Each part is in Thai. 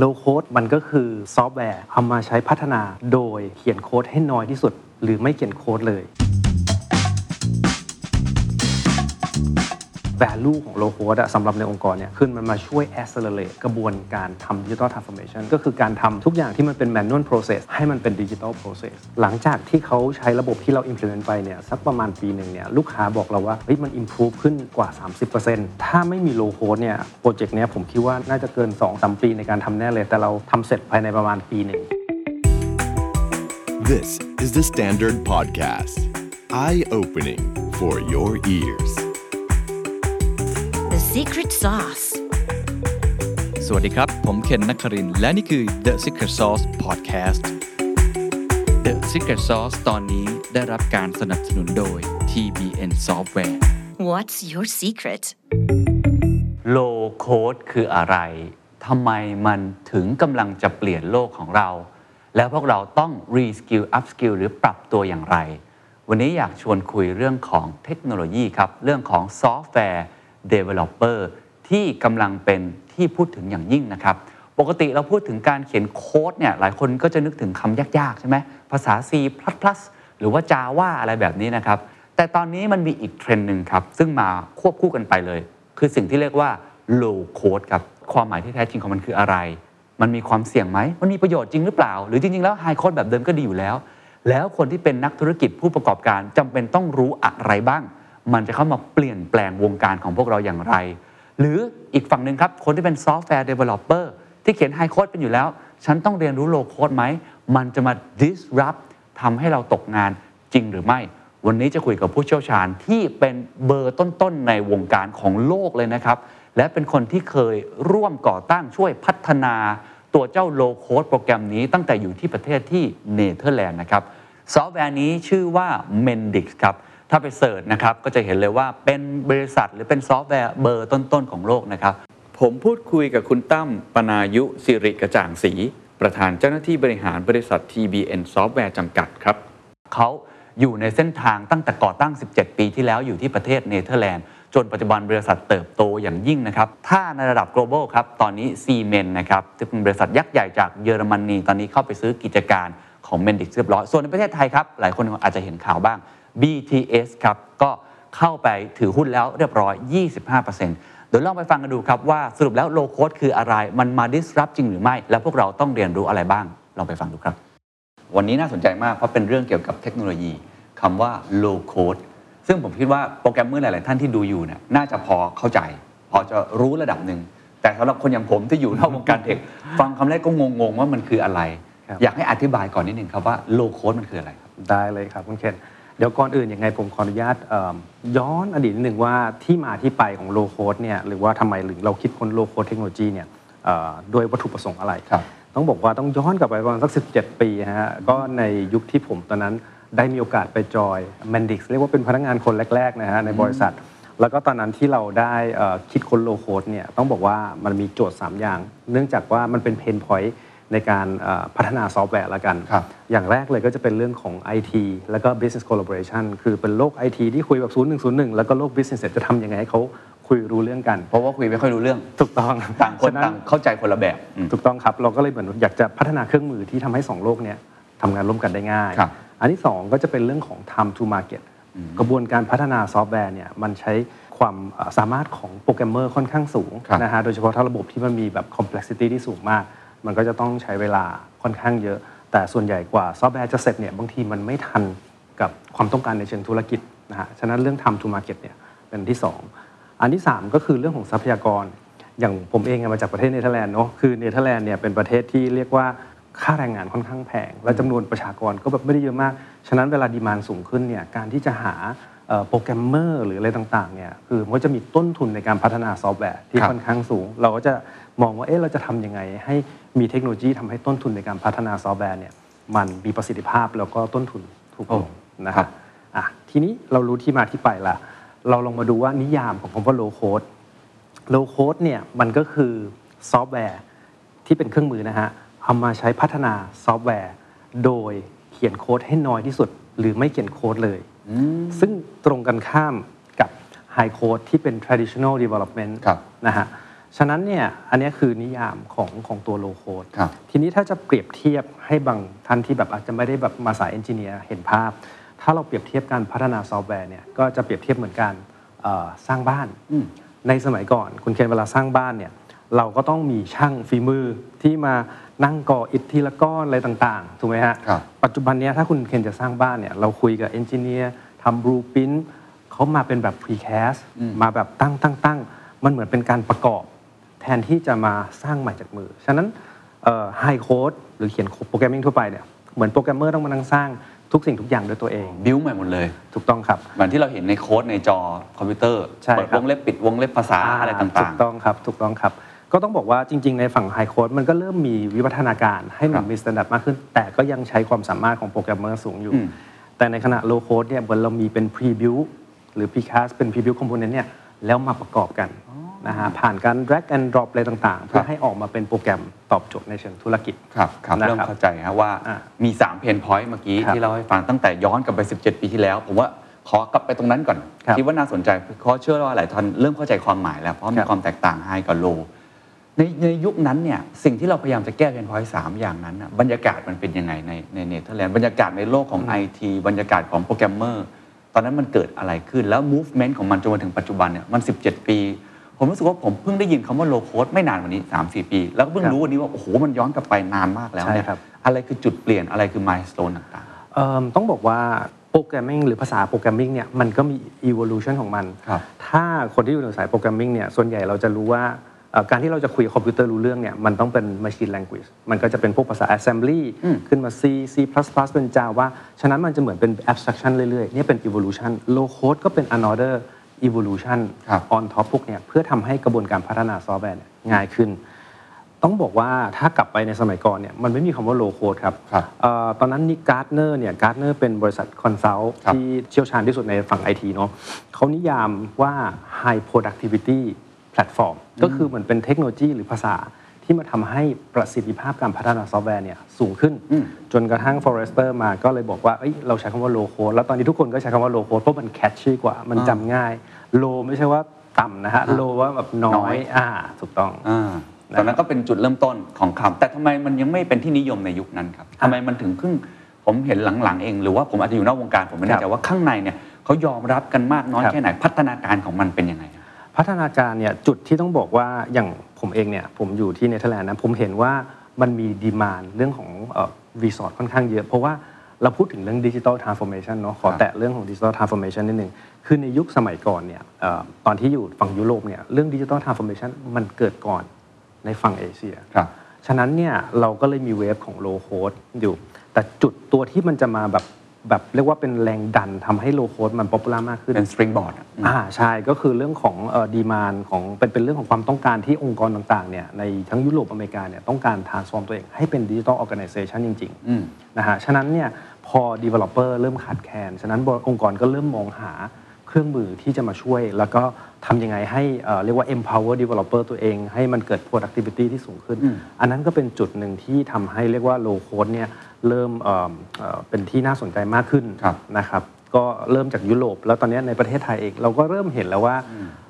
low code มันก็คือซอฟต์แวร์เอามาใช้พัฒนาโดยเขียนโค้ดให้น้อยที่สุด หรือไม่เขียนโค้ดเลย value ของ low code อะสำหรับในองค์กรเนี่ยคือมันมาช่วย accelerate กระบวนการทำ digital transformation ก็คือการทำทุกอย่างที่มันเป็น manual process ให้มันเป็น digital process หลังจากที่เขาใช้ระบบที่เรา implement ไปเนี่ยสักประมาณปีหนึ่งเนี่ยลูกค้าบอกเราว่าเฮ้ยมัน improve ขึ้นกว่า 30%ถ้าไม่มี low code เนี่ยโปรเจกต์เนี้ยผมคิดว่าน่าจะเกิน 2-3 ปีในการทำแน่เลย แต่เราทำเสร็จภายในประมาณปีหนึ่ง This is the Standard Podcast. Eye opening for your ears. The secret sauce. สวัสดีครับ ผมเคนนักครินทร์และนี่คือ The Secret Sauce Podcast The Secret Sauce ตอนนี้ได้รับการสนับสนุนโดย TBN Software What's your secret? low code คืออะไรทำไมมันถึงกำลังจะเปลี่ยนโลกของเรา แล้วพวกเราต้อง reskill upskill หรือปรับตัวอย่างไร วันนี้อยากชวนคุยเรื่องของเทคโนโลยีครับ เรื่องของซอฟต์แวร์ developer ที่กำลังเป็นที่พูดถึงอย่างยิ่งนะครับ ปกติเราพูดถึงการเขียนโค้ดเนี่ยหลายคนก็จะนึกถึงคำยาก ๆ ใช่ไหมภาษา C++ หรือว่า Java อะไรแบบนี้นะครับ แต่ตอนนี้มันมีอีกเทรนด์หนึ่งครับ ซึ่งมาควบคู่กันไปเลย คือสิ่งที่เรียกว่า low code ครับความหมายที่แท้จริงของมันคืออะไร มันมีความเสี่ยงไหม มันมีประโยชน์จริงหรือเปล่า หรือจริง ๆ แล้ว high code แบบเดิมก็ดีอยู่แล้ว แล้วคนที่เป็นนักธุรกิจผู้ประกอบการจำเป็นต้องรู้อะไรบ้าง มันจะเข้ามาเปลี่ยนแปลงวงการของพวกเราอย่างไร หรืออีกฝั่งหนึ่งครับ คนที่เป็น software developerที่เขียน high code เป็นอยู่แล้ว ฉันต้องเรียนรู้ low code ไหม มันจะมา disrupt ทำให้เราตกงานจริงหรือไม่ วันนี้จะคุยกับผู้เชี่ยวชาญที่เป็นเบอร์ต้นๆในวงการของโลกเลยนะครับ และเป็นคนที่เคยร่วมก่อตั้งช่วยพัฒนาตัวเจ้า low code program นี้ตั้งแต่อยู่ที่ประเทศที่เนเธอร์แลนด์นะครับซอฟต์แวร์นี้ชื่อว่า Mendix ครับ ถ้าไป search นะครับก็จะเห็นเลยว่าเป็นบริษัทหรือเป็นซอฟต์แวร์เบอร์ต้นๆของโลกนะครับ ผมพูดคุยกับคุณตั้มปนายุสิริกระจ่างศรีประธานเจ้าหน้าที่บริหารบริษัท TBN Software จำกัดครับเขาอยู่ในเส้นทางตั้งแต่ก่อตั้ง 17 ปีที่แล้วอยู่ที่ประเทศเนเธอร์แลนด์ จนปัจจุบันบริษัทเติบโตอย่างยิ่งนะครับ ถ้าในระดับ global ครับ ตอนนี้ c m e n นะครับที่เป็นบริษัทยักษ์ใหญ่จากเยอรมนี ตอนนี้เข้าไปซื้อกิจการของ Mendix เรียบร้อย ส่วนในประเทศไทยครับ หลายคนอาจจะเห็นข่าวบ้าง BTS ครับก็เข้าไปถือหุ้นแล้วเรียบร้อย 25%เดี๋ยวลองไปฟังกันดูครับว่าสรุปแล้วโลโค e คืออะไร มันมา disrupt จริงหรือไม่ แล้วพวกเราต้องเรียนรู้อะไรบ้าง ลองไปฟังดูครับ วันนี้น่าสนใจมากเพราะเป็นเรื่องเกี่ยวกับเทคโนโลยีคำว่า low code ซึ่งผมคิดว่าโปรแกรมเมอร์หลาย ๆ ท่านที่ดูอยู่เนี่ยน่าจะพอเข้าใจ พอจะรู้ระดับหนึ่ง แต่สำหรับคนอย่างผมที่อยู่นอกวงการ tech ฟังคำแรกก็งง ๆ ว่ามันคืออะไรครับอยากให้อธิบายก่อนนิดนึงครับว่า low code มันคืออะไรครับได้เลยครับคุณเคน เดี๋ยวก่อนอื่นยังไงผมขออนุญาตเอิ่มย้อนอดีตนิดหนึ่งว่าที่มาที่ไปของ low code เนี่ยหรือว่าทำไมหรือเราคิดค้น low code technology เนี่ยเอ่อด้วยวัตถุประสงค์อะไรครับต้องบอกว่าต้องย้อนกลับไปประมาณสัก 17 ปีฮะก็ในยุคที่ผมตอนนั้นได้มีโอกาสไปจอย Mendix เรียกว่าเป็นพนักงานคนแรกๆนะฮะในบริษัท แล้วก็ตอนนั้นที่เราได้เอ่อคิดค้น low code เนี่ยต้องบอกว่ามันมีโจทย์ 3 อย่าง เนื่องจากว่ามันเป็น pain point ในการเอ่อพัฒนาซอฟต์แวร์ละกันครับอย่างแรกเลยก็จะเป็นเรื่องของ IT แล้วก็ business collaboration คือเป็นโลก IT ที่คุยแบบ0101 แล้วก็โลก business จะทำยังไงให้เขาคุยรู้เรื่องกัน เพราะว่าคุยไม่ค่อยรู้เรื่อง ถูกต้องต่างคนฉะต่างเข้าใจคนละแบบอืมถูกต้องครับ เราก็เลยเหมือนอยากจะพัฒนาเครื่องมือที่ทำให้ 2 โลกเนี้ยทำงานร่วมกันได้ง่ายครับอันที่ 2 ก็จะเป็นเรื่องของ time to market กระบวนการพัฒนาซอฟต์แวร์เนี่ยมันใช้ความเอ่อสามารถของโปรแกรมเมอร์ค่อนข้างสูงครับนะฮะโดยเฉพาะถ้าระบบที่มันมีแบบ complexity ที่สูงมาก มันก็จะต้องใช้เวลาค่อนข้างเยอะ แต่ส่วนใหญ่กว่าซอฟต์แวร์จะเสร็จเนี่ยบางทีมันไม่ทันกับความต้องการในเชิงธุรกิจนะฮะฉะนั้นเรื่อง time to market เนี่ยเป็นที่สองอันที่สามก็คือเรื่องของทรัพยากร อย่างผมเองมาจากประเทศเนเธอร์แลนด์เนาะคือเนเธอร์แลนด์เนี่ยเป็นประเทศที่เรียกว่าค่าแรงงานค่อนข้างแพง และจำนวนประชากรก็แบบไม่ได้เยอะมาก ฉะนั้นเวลา demand สูงขึ้นเนี่ยการที่จะหาโปรแกรมเมอร์หรืออะไรต่างๆเนี่ยคือมันก็จะมีต้นทุนในการพัฒนาซอฟต์แวร์ที่ค่อนข้างสูง เราก็จะมองว่าเอ๊ะเราจะทำยังไงให้ มีเทคโนโลยีทำให้ต้นทุนในการพัฒนาซอฟต์แวร์เนี่ยมันมีประสิทธิภาพแล้วก็ต้นทุนถูกลงนะฮะครับอะทีนี้เรารู้ที่มาที่ไปละเราลองมาดูว่านิยามของคำว่า low code low code เนี่ยมันก็คือซอฟต์แวร์ที่เป็นเครื่องมือนะฮะเอามาใช้พัฒนาซอฟต์แวร์ โดยเขียนโค้ดให้น้อยที่สุด หรือไม่เขียนโค้ดเลย ซึ่งตรงกันข้ามกับ High Code ที่เป็น traditional development ครับนะฮะ ฉะนั้นเนี่ยอันเนี้ยคือนิยามของของตัว low code ครับทีนี้ถ้าจะเปรียบเทียบให้บางท่านที่แบบอาจจะไม่ได้แบบมาสาย engineer เห็นภาพ ถ้าเราเปรียบเทียบการพัฒนาซอฟต์แวร์เนี่ยก็จะเปรียบเทียบเหมือนการเอ่อสร้างบ้าน ในสมัยก่อนคุณเคนเวลาสร้างบ้านเนี่ยเราก็ต้องมีช่างฝีมือที่มานั่งก่ออิฐทีละก้อนอะไรต่างๆ ถูกไหมฮะครับปัจจุบันเนี้ยถ้าคุณเคนจะสร้างบ้านเนี่ยเราคุยกับ engineerทำ blueprint เขามาเป็นแบบ precast มาแบบตั้งตั้งตั้งมันเหมือนเป็นการประกอบ แทนที่จะมาสร้างใหม่จากมือ ฉะนั้น high code หรือเขียน programming ทั่วไปเนี่ยเหมือนโปรแกรมเมอร์ต้องมานั่งสร้างทุกสิ่งทุกอย่างด้วยตัวเอง บิวใหม่หมดเลย ถูกต้องครับ เหมือนที่เราเห็นในโค้ดในจอคอมพิวเตอร์ใช่เปิดครับวงเล็บปิดวงเล็บภาษาอะไรต่างถูกต้องครับ ถูกต้องครับ ก็ต้องบอกว่าจริง ๆ ในฝั่ง high code มันก็เริ่มมีวิวัฒนาการให้มัครับมี standard มากขึ้น แต่ก็ยังใช้ความสามารถของโปรแกรมเมอร์สูงอยู่อืมแต่ในขณะ low code เนี่ยเหมือนเรามีเป็น Prebuilt หรือ Precast เป็น Prebuilt Component เนี่ยแล้วมาประกอบกัน นะฮะผ่านการ drag and drop อะไรต่างๆ เพื่อให้ออกมาเป็นโปรแกรมตอบโจทย์ในเชิงธุรกิจ ครับครับนะครับเริ่มเข้าใจครับว่าอะมี 3 painอยต์เมื่อกี้ครับที่เราให้ฟังตั้งแต่ย้อนกลับไป 17 ปีที่แล้ว ผมว่าขอกลับไปตรงนั้นก่อนครับคิดว่าน่าสนใจเพราะเชื่อว่าหลายท่านเริ่มเข้าใจความหมายแล้ว เพราะมีครับ ความแตกต่าง high กับ low ในในยุคนั้นเนี่ยสิ่งที่เราพยายามจะแก้ pain point สามอย่างนั้นน่ะบรรยากาศมันเป็นยังไงในในเนเธอร์แลนด์บรรยากาศในโลกของไอทีบรรยากาศของโปรแกรมเมอร์ตอนนั้นมันเกิดอะไรขึ้นแล้ว movement ของมันจนมาถึงปัจจุบันเนี่ยมัน 17 ปี ผมรู้สึกว่าผมเพิ่งได้ยินคำว่า low code ไม่นานวันนี้ 3-4 ปี แล้วก็เพิ่งครับรู้วันนี้ว่า โอ้โห มันย้อนกลับไปนานมากแล้วเนี่ยใช่ครับอะไรคือจุดเปลี่ยนอะไรคือ milestone ต่างเอิ่มต้องบอกว่า programming หรือภาษา programming เนี่ยมันก็มี evolution ของมันครับถ้าคนที่อยู่ในสาย programming เนี่ยส่วนใหญ่เราจะรู้ว่าเอ่อการที่เราจะคุยกับคอมพิวเตอร์รู้เรื่องเนี่ยมันต้องเป็น machine language มันก็จะเป็นพวกภาษา assembly อืมขึ้นมา C C++ เป็น Java ฉะนั้นมันจะเหมือนเป็น abstraction เรื่อยๆเนี่ยเป็น evolution low code ก็เป็น another evolution ครับ on top พวกเนี่ยเพื่อทำให้กระบวนการพัฒนาซอฟต์แวร์เนี่ยง่ายขึ้น ต้องบอกว่าถ้ากลับไปในสมัยก่อนเนี่ยมันไม่มีคำว่า low code ครับครับเอ่อตอนนั้นนิก Gartner เนี่ย Gartner เป็นบริษัท consult ครับที่เชี่ยวชาญที่สุดในฝั่งไอทีเนาะเขานิยามว่า high productivity platform ก็คือเหมือนเป็นเทคโนโลยีหรือภาษา ที่มาทำให้ประสิทธิภาพการพัฒนาซอฟต์แวร์เนี่ยสูงขึ้นอืมจนกระทั่ง Forrester มาก็เลยบอกว่าเอ้ยเราใช้คำว่า low code แล้วตอนนี้ทุกคนก็ใช้คำว่า low code เพราะมัน catchy กว่ามันจำง่าย low ไม่ใช่ว่าต่ำนะฮะ low ว่าแบบน้น้ออยยอ่าถูกต้องๆอ่าตอนนั้นก็เป็นจุดเริ่มต้นของคำแต่ทำไมมันยังไม่เป็นที่นิยมในยุคนั้นครับทำไมมันถึงเพิ่งผมเห็นหลังๆเอง หรือว่าผมอาจจะอยู่นอกวงการผมไม่แน่ใจครับว่าข้างในเนี่ยเขายอมรับกันมากน้อยครับแค่ไหนพัฒนาการของมันเป็นยังไงครับพัฒนาการเนี่ยจุดที่ต้องบอกว่าอย่าง ผมเองเนี่ยผมอยู่ที่เนเธอร์แลนด์นะผมเห็นว่ามันมี demand เรื่องของ resource ค่อนข้างเยอะ เพราะว่าเราพูดถึงเรื่องดิจิ t a ลทรานส์ฟอร์เมชันเนาะขอครับแตะเรื่องของดิจิ t a ลทรานส์ฟอร์เมชันนิดนึงคือในยุคสมัยก่อนเนี่ยเอ่อตอนที่อยู่ฝั่งยุโรปเนี่ยเรื่องดิจิ t a ลทรานส์ฟอร์เมชันมันเกิดก่อนในฝั่งเอเชียครับฉะนั้นเนี่ยเราก็เลยมี wave ของ low code อยู่ แต่จุดตัวที่มันจะมาแบบ แบบเรียกว่าเป็นแรงดันทำให้ low code มัน popular มากขึ้นเป็น springboardอ่าใช่ก็คือเรื่องของดีมานของเป็นเป็นเรื่องของความต้องการที่องค์กรต่างๆเนี่ยในทั้งยุโรปอเมริกาเนี่ยต้องการ transform ตัวเองให้เป็นดิจิ t a ลออ g a n i z a t i o n จริงอืมๆนะฮะฉะนั้นเนี่ยพอ developer เริ่มขาดแคลนฉะนั้นองค์กรก็เริ่มมองหาเครื่องมือที่จะมาช่วย แล้วก็ทำยังไงให้เอ่อเรียกว่า empower developer ตัวเอง ให้มันเกิด productivity ที่สูงขึ้นอืมอันนั้นก็เป็นจุดหนึ่งที่ทำให้เรียกว่า low code เนี่ย เริ่มเอิ่มเอ่อเป็นที่น่าสนใจมากขึ้นครับนะครับก็เริ่มจากยุโรป แล้วตอนนี้ในประเทศไทยเองเราก็เริ่มเห็นแล้วว่า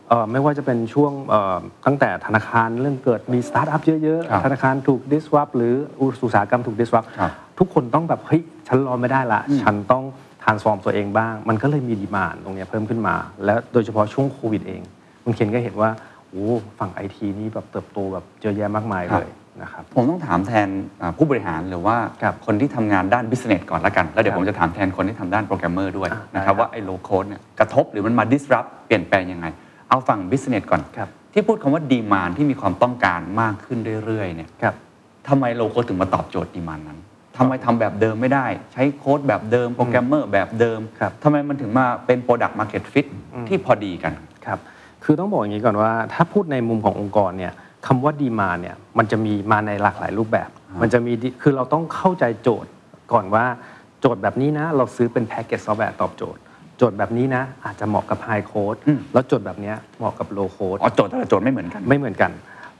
เอ่อไม่ว่าจะเป็นช่วงเอ่อตั้งแต่ธนาคารเรื่องเกิดมีสตาร์ทอัพเยอะครับๆธนาคารถูก disrupt หรืออุตสาหกรรมถูก disrupt ครับทุกคนต้องแบบเฮ้ยฉันรอไม่ได้ละ ฉันต้อง transform ตัวเองบ้าง มันก็เลยมี demand ตรงเนี้ยเพิ่มขึ้นมา และโดยเฉพาะช่วงโควิดเอง คุณเคนก็เห็นว่าโอ้ฝั่งไอทีนี่แบบเติบโตแบบเยอะแยะมากมายเลย นะครับผมต้องถามแทนอ่าผู้บริหารหรือว่าครับคนที่ทำงานด้าน business ก่อนละกัน แล้วเดี๋ยวครัผบมจะถามแทนคนที่ทำด้านโปรแกรมเมอร์ด้วยอ่านะครับได้ครับว่าไอ้ low code เนี่ยกระทบหรือมันมา disrupt เปลี่ยนแปลงยังไง เอาฝั่ง business ก่อนครับที่พูดคำว่า demand ที่มีความต้องการมากขึ้นเรื่อยๆเนี่ยครับทำไม low code ถึงมาตอบโจทย์ demand นั้นทำไมทำแบบเดิมไม่ได้ ใช้โค้ดแบบเดิมโปรแกรมเมอร์แบบเดิมครับทำไมมันถึงมาเป็น Product Market Fit ที่พอดีกันครับคือต้องบอกอย่างนี้ก่อนว่าถ้าพูดในมุมขององค์กรเนี่ย คำว่า demand เนี่ยมันจะมีมาในหลากหลายรูปแบบ มันจะมี di- คือเราต้องเข้าใจโจทย์ก่อนว่าโจทย์แบบนี้นะ เราซื้อเป็น package software ตอบโจทย์โจทย์แบบนี้นะ อาจจะเหมาะกับ high code อืมแล้วโจทย์แบบเนี้ยเหมาะกับ low code อ๋อโจทย์แต่ละโจทย์ไม่เหมือนกันไม่เหมือนกัน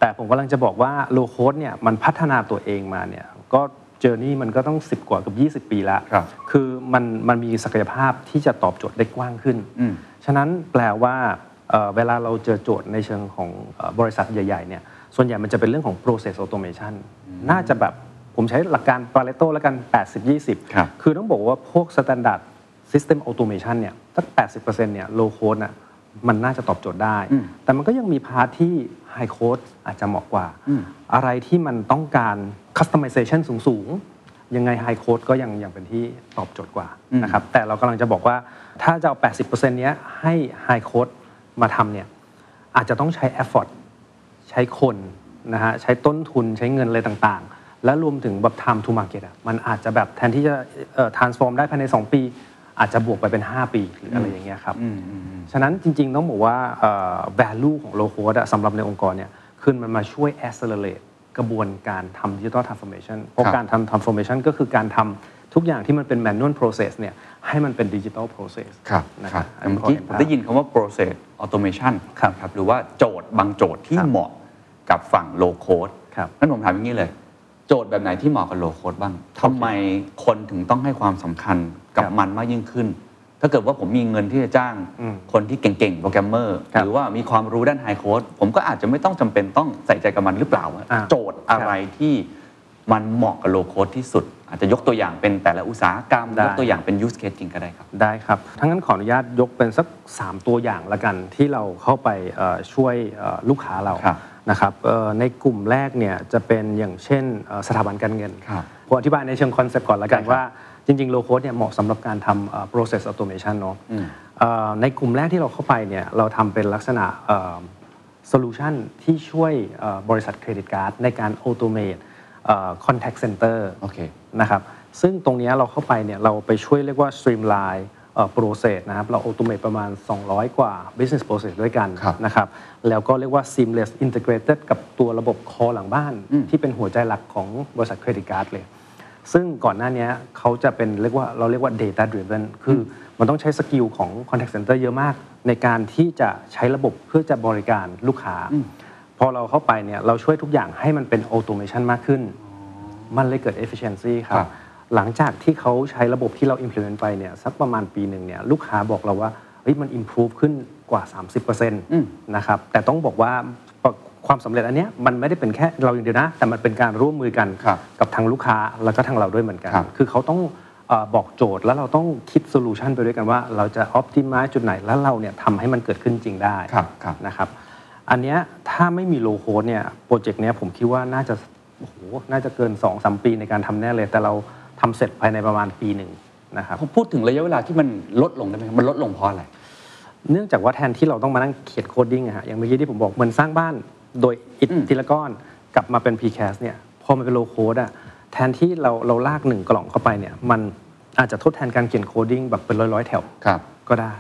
แต่ผมกำลังจะบอกว่า low code เนี่ยมันพัฒนาตัวเองมาเนี่ยก็ journey มันก็ต้อง 10 กว่ากับ 20 ปีแล้วครับคือมันมันมีศักยภาพที่จะตอบโจทย์ได้กว้างขึ้นอืมฉะนั้นแปลว่า เอ่อเวลาเราเจอโจทย์ในเชิงของเอ่อบริษัทใหญ่ๆเนี่ยส่วนใหญ่มันจะเป็นเรื่องของ process automation น่าจะแบบผมใช้หลักการ Pareto แล้วกัน 80-20 ครับ คือต้องบอกว่าพวก standard system automation เนี่ยสัก 80%เนี่ย low code น่ะมันน่าจะตอบโจทย์ได้ แต่มันก็ยังมีพาร์ทที่ high code อาจจะเหมาะกว่า อะไรที่มันต้องการ customization สูง ๆ ยังไง high code ก็ยังยังเป็นที่ตอบโจทย์กว่านะครับแต่เรากำลังจะบอกว่าถ้าจะเอา 80%เนี้ยให้ high code มาทำเนี่ยอาจจะต้องใช้ effort ใช้คนนะฮะใช้ต้นทุนใช้เงินอะไรต่างๆ และรวมถึงแบบ time to market อะมันอาจจะแบบแทนที่จะเอ่อ transform ได้ภายใน 2 ปี อาจจะบวกไปเป็น 5 ปีหรืออะไรอย่างเงี้ยครับฉะนั้นจริงๆ ต้องบอกว่าเอ่อ value ของ low code อะสำหรับในองค์กรเนี่ยคือมันมาช่วย accelerate กระบวนการทำ digital transformation เพราะครับ การทำ transformation ก็คือการทำทุกอย่างที่มันเป็น manual process เนี่ย ให้มันเป็น digital process ครับนะคครัรับบแต่เมื่อกี้ผมได้ยินคำว่า process automation ครับครับหรือว่าโจทย์บางโจทย์ที่ครับเหมาะกับฝั่ง low code ครับนั่นผมถามอย่างนี้เลย โจทย์แบบไหนที่เหมาะกับ low code บ้างทำไมคนถึงต้องให้ความสำคัญกับครับมันมากยิ่งขึ้น ถ้าเกิดว่าผมมีเงินที่จะจ้างอืมคนที่เก่งๆโปรแกรมเมอร์ครับหรือว่ามีความรู้ด้าน high code ผมก็อาจจะไม่ต้องจำเป็นต้องใส่ใจกับมันหรือเปล่าอ่าโจทย์อะไรที่ มันเหมาะกับ low code ที่สุด อาจจะยกตัวอย่างเป็นแต่ละอุตสาหกรรม ได้ ยกตัวอย่างเป็น use case จริงก็ได้ครับ ได้ครับทั้างนั้นขออนุญาตยกเป็นสัก 3 ตัวอย่างละกันที่เราเข้าไปเอ่อช่วยเอ่อลูกค้าเราครับนะครับเอ่อในกลุ่มแรกเนี่ยจะเป็นอย่างเช่นเอ่อสถาบันการเงินครับผมอธิบายในเชิงคอนเซปต์ก่อนละกันได้ครับ ว่า จริงๆ low code เนี่ยเหมาะสำหรับการทำเอ่อ process automation เนาะอืมเอ่อในกลุ่มแรกที่เราเข้าไปเนี่ยเราทำเป็นลักษณะเอ่อ solution ที่ช่วยเอ่อบริษัท credit card ในการ automate เอ่อ contact center โอเคนะครับซึ่งตรงเนี้ยเราเข้าไปเนี่ยเราไปช่วยเรียกว่า streamline เอ่อ process นะครับเรา automate ประมาณ 200 กว่า business process ด้วยกันครับนะครับแล้วก็เรียกว่า seamless integrated กับตัวระบบ call หลังบ้าน ที่เป็นหัวใจหลักของบริษัท credit card เลย ซึ่งก่อนหน้าเนี้ยเขาจะเป็นเรียกว่าเราเรียกว่า data driven คือมันต้องใช้ skill ของ contact center เยอะมาก ในการที่จะใช้ระบบเพื่อจะบริการลูกค้า พอเราเข้าไปเนี่ยเราช่วยทุกอย่างให้มันเป็น automation มากขึ้น มันเลยเกิด efficiency ครัครับ บ หลังจากที่เขาใช้ระบบที่เรา implement ไปเนี่ยสักประมาณปีหนึ่งเนี่ยลูกค้าบอกเราว่าเฮ้ยมัน improve ขึ้นกว่า 30%นะครับแต่ต้องบอกว่าความสำเร็จอันเนี้ยมันไม่ได้เป็นแค่เราอย่างเดียวนะ แต่มันเป็นการร่วมมือกันครับกับทางลูกค้าแล้วก็ทางเราด้วยเหมือนกันครับคือเขาต้องเออบอกโจทย์แล้วเราต้องคิด solution ไปด้วยกันว่าเราจะ optimize จุดไหนแล้วเราเนี่ยทำให้มันเกิดขึ้นจริงได้ ครับครับ นะครับ อันเนี้ยถ้าไม่มี low code เนี่ย project เนี้ยผมคิดว่าน่าจะโอ้โหน่าจะเกิน2-3 ปีในการทำแน่เลย แต่เราทำเสร็จภายในประมาณปีหนึ่งนะครับผมพูดถึงระยะเวลาที่มันลดลงได้ไหมครับมันลดลงเพราะอะไร เนื่องจากว่าแทนที่เราต้องมานั่งเขียน coding อะฮะอย่างเมื่อกี้ที่ผมบอกเหมือนสร้างบ้านโดยอิฐอืมทีละก้อนกลับมาเป็น precast เนี่ยพอมันเป็น low code อะแทนที่เราเราลากหนึ่งกล่องเข้าไปเนี่ยมันอาจจะทดแทนการเขียน coding แบบเป็นร้อยๆแถวครับ ก็ได้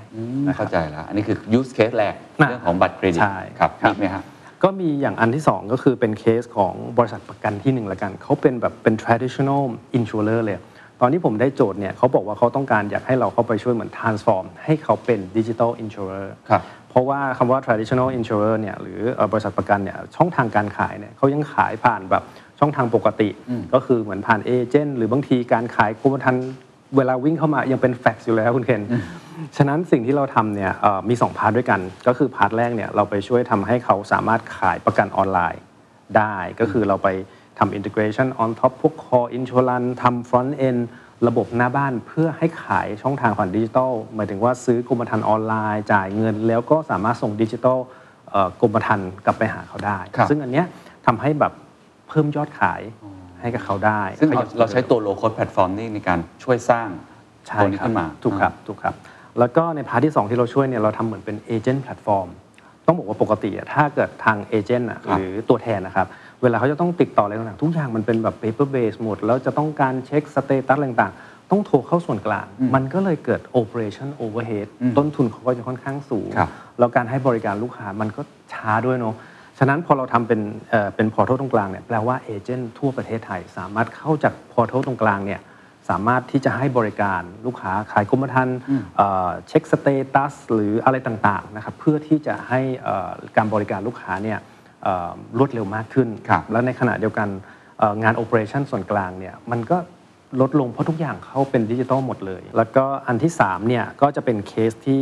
นะครับเข้าใจแล้ว อันนี้คือ use case แรกน่ะเรื่องของบัตรเครดิตใช่ครับครับ มีไหมครับก็มีอย่างอันที่ 2 ก็คือเป็นเคสของบริษัทประกันที่หนึ่งละกันเขาเป็นแบบเป็น traditional insurer เลย ตอนที่ผมได้โจทย์เนี่ยเขาบอกว่าเขาต้องการอยากให้เราเข้าไปช่วยเหมือน transform ให้เขาเป็น digital insurer ครับ เพราะว่าคำว่า traditional insurer เนี่ยหรือเอ่อบริษัทประกันเนี่ยช่องทางการขายเนี่ยเขายังขายผ่านแบบช่องทางปกติ ก็คือเหมือนผ่าน agent หรือบางทีการขายกรมธรรม์ เวลาวิ่งเข้ามายังเป็นแฟกซ์อยู่แล้วคุณเคน ฉะนั้นสิ่งที่เราทำเนี่ยเอ่อมี 2 part ด้วยกัน ก็คือ part แรกเนี่ยเราไปช่วยทำให้เขาสามารถขายประกันออนไลน์ได้ ก็คือเราไปทำ integration on top พวก core insurance ทำ front end ระบบหน้าบ้านเพื่อให้ขายช่องทางผ่านดิจิทัลหมายถึงว่าซื้อกรมธรรม์ออนไลน์ จ่ายเงิน แล้วก็สามารถส่งดิจิทัลเอ่อกรมธรรม์กลับไปหาเขาได้ครับซึ่งอันเนี้ยทำให้แบบเพิ่มยอดขาย ให้กับเขาได้ซึ่งเราขยับเราใช้ตัว low code platform นี่ในการช่วยสร้างใช่ตัวนี้ครับขึ้นมาถูกครับถูกครับ แล้วก็ใน part ที่ 2 ที่เราช่วยเนี่ยเราทำเหมือนเป็น agent platform ต้องบอกว่าปกติอะถ้าเกิดทาง agent อะครับหรือตัวแทนนะครับ เวลาเขาจะต้องติดต่ออะไรต่างๆ ทุกอย่างมันเป็นแบบ paper base หมด แล้วจะต้องการเช็ค status อะไรต่างๆ ต้องโทรเข้าส่วนกลาง มันก็เลยเกิด operation overhead ต้นทุนเขาก็จะค่อนข้างสูงครับแล้วการให้บริการลูกค้ามันก็ช้าด้วยเนาะ ฉะนั้นพอเราทำเป็นเอ่อเป็น portal ตรงกลางเนี่ยแปลว่า agent ทั่วประเทศไทย สามารถเข้าจาก portal ตรงกลางเนี่ยสามารถที่จะให้บริการลูกค้าขายกรมธรรม์เอ่อเช็ค status หรืออะไรต่างๆนะครับเพื่อที่จะให้เอ่อการบริการลูกค้าเนี่ยเอ่อรวดเร็วมากขึ้นครับแล้วในขณะเดียวกันเอ่องาน operation ส่วนกลางเนี่ยมันก็ลดลงเพราะทุกอย่างเข้าเป็นดิจิทัลหมดเลย แล้วก็อันที่3เนี่ยก็จะเป็นเคสที่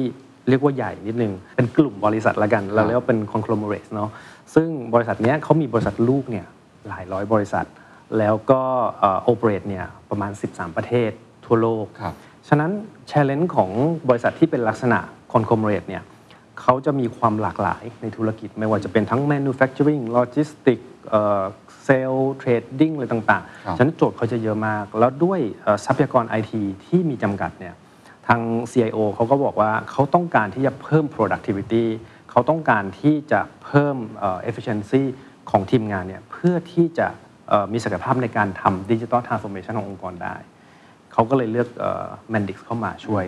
เรียกว่าใหญ่นิดนึง เป็นกลุ่มบริษัทละกัน เราเรียกว่าเป็น conglomerate เนาะ ซึ่งบริษัทเนี้ยเขามีบริษัทลูกเนี่ยหลายร้อยบริษัท แล้วก็โอเปเรตเนี่ยประมาณ 13 ประเทศทั่วโลกครับฉะนั้น challenge ของบริษัทที่เป็นลักษณะ conglomerate เนี่ยเขาจะมีความหลากหลายในธุรกิจไม่ว่าจะเป็นทั้ง manufacturing logistics เอ่อ sale trading อะไรต่างครับๆฉะนั้นโจทย์เขาจะเยอะมาก แล้วด้วยเอ่อทรัพยากรไอทีที่มีจำกัดเนี่ยทาง CIO เขาก็บอกว่าเขาต้องการที่จะเพิ่ม productivity เขาต้องการที่จะเพิ่มเอ่อ efficiency ของทีมงานเนี่ยเพื่อที่จะมีศักยภาพในการทำ digital transformation ขององค์กรได้ เขาก็เลยเลือกแมนดิกเข้ามาช่วย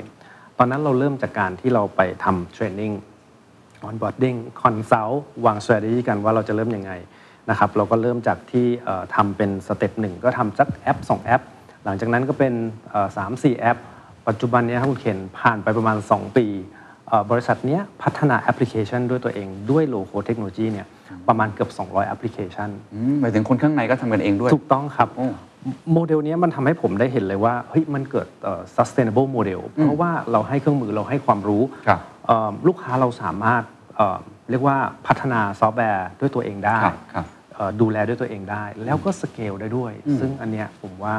ตอนนั้นเราเริ่มจากการที่เราไปทำเทรนนิ่ง onboarding consult วาง strategy กันว่าเราจะเริ่มยังไงนะครับเราก็เริ่มจากที่ทำเป็น step หนึ่งก็ทำสักแอป 2 แอป หลังจากนั้นก็เป็นเอ่อสามสี่แอป ปัจจุบันนี้ครับคุณเคนผ่านไปประมาณ 2 ปี บริษัทเนี้ยพัฒนาแอปพลิเคชันด้วยตัวเองด้วยโลโ o เทคโนโลยีเนี่ยประมาณเกือบ 200 แอปพลิเคชันอืมหมายถึงคนข้างในก็ทำกันเองด้วย ถูกต้องครับโอ้โมเดลเนี้ยมันทำให้ผมได้เห็นเลยว่าเฮ้ยมันเกิดเอ่อ sustainable model เพราะว่าเราให้เครื่องมือเราให้ความรู้ครับเอ่อลูกค้าเราสามารถเอ่อเรียกว่าพัฒนาซอฟต์แวร์ด้วยตัวเองได้ครับครับเอ่อดูแลด้วยตัวเองได้ แล้วก็สเกลได้ด้วย ซึ่งอันเนี้ยผมว่า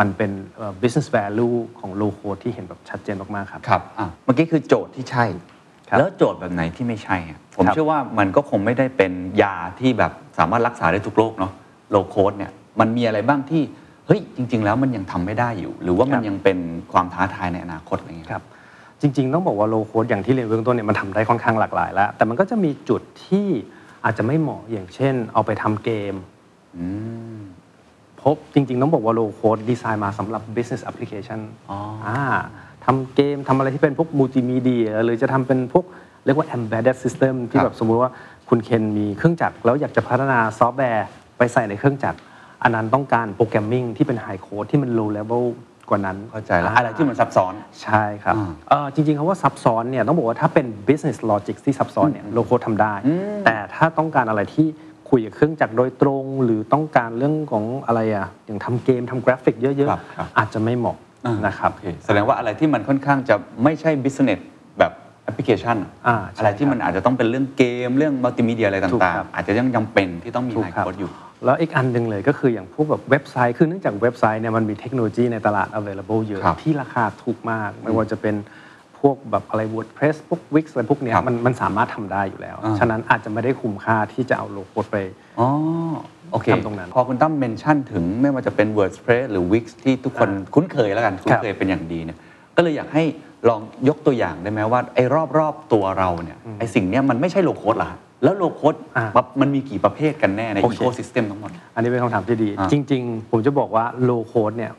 มันเป็นเอ่อ business value ของ low code ที่เห็นแบบชัดเจนมากๆครับ ครับอะเมื่อกี้คือโจทย์ที่ใช่ ครับแล้วโจทย์แบบไหนที่ไม่ใช่อะผมครับ เชื่อว่ามันก็คงไม่ได้เป็นยาที่แบบสามารถรักษาได้ทุกโรคเนาะ low code เนี่ยมันมีอะไรบ้างที่เฮ้ยจริง ๆ แล้วมันยังทำไม่ได้อยู่ หรือว่ามันยังเป็นความท้าทายในอนาคตอะไรเงี้ย ครับ จริง ๆ ต้องบอกว่า low code อย่างที่เรียนเบื้องต้นเนี่ยมันทำได้ค่อนข้างหลากหลายแล้ว แต่มันก็จะมีจุดที่อาจจะไม่เหมาะอย่างเช่น เอาไปทำเกม อืม พบจริง ๆ ต้องบอกว่า low code ดีไซน์มาสำหรับ business application อ๋ออ่าทำเกมทำอะไรที่เป็นพวกมัลติมีเดียหรือจะทำเป็นพวกเรียกว่า embedded system ที่แบบสมมุติว่าคุณเคนมีเครื่องจักรแล้วอยากจะพัฒนาซอฟต์แวร์ไปใส่ในเครื่องจักรอันนั้นต้องการ programming ที่เป็น high code ที่มัน low level กว่านั้นเข้าใจแล้วอะไรที่มันซับซ้อนใช่ครับอ่าเอ่อจริงๆคำว่าซับซ้อนเนี่ยต้องบอกว่าถ้าเป็น business logic ที่ซับซ้อนเนี่ย low code ทำได้ แต่ถ้าต้องการอะไรที่ คุยกับเครื่องจักรโดยตรง หรือต้องการเรื่องของอะไรอะอย่างทำเกมทำกราฟิกเยอะครับครับๆอาจจะไม่เหมาะอ่านะครับโอเคแสดงว่าอะไรที่มันค่อนข้างจะไม่ใช่ business แบบแอปพลิเคชันอ่าใช่อะไรที่มันอาจจะต้องเป็นเรื่องเกมเรื่องมัลติมีเดียอะไรถูกต้องครับๆอาจจะยังจำเป็นที่ต้องมีถูกครับ high code อยู่ แล้วอีกอันหนึ่งเลยก็คืออย่างพวกแบบเว็บไซต์คือเนื่องจากเว็บไซต์เนี่ยมันมีเทคโนโลยีในตลาด available เยอะครับที่ราคาถูกมาก ไม่ว่าจะเป็น พวกแบบอะไร WordPress พวก Wix อะไรพวกเนี้ยครับมันมันสามารถทำได้อยู่แล้วอ่าฉะนั้นอาจจะไม่ได้คุ้มค่าที่จะเอาโลโก้ไป อ๋อโอเคทำตรงนั้น พอคุณตั้มเมนชั่นถึงไม่ว่าจะเป็น WordPress หรือ Wix ที่ทุกคนอ่าคุ้นเคยแล้วกัน คุ้นเคยเป็นอย่างดีเนี่ยก็เลยอยากให้ลองยกตัวอย่างได้ไหมว่าไอ้รอบๆตัวเราเนี่ยไอ้สิ่งเนี้ยมันไม่ใช่โลโคดหรอแล้ว low code อ่ามันมีกี่ประเภทกันแน่ใน ecosystem ทั้งหมด อันนี้เป็นคำถามที่ดีอ่าจริง ๆ ผมจะบอกว่า low code เนี่ย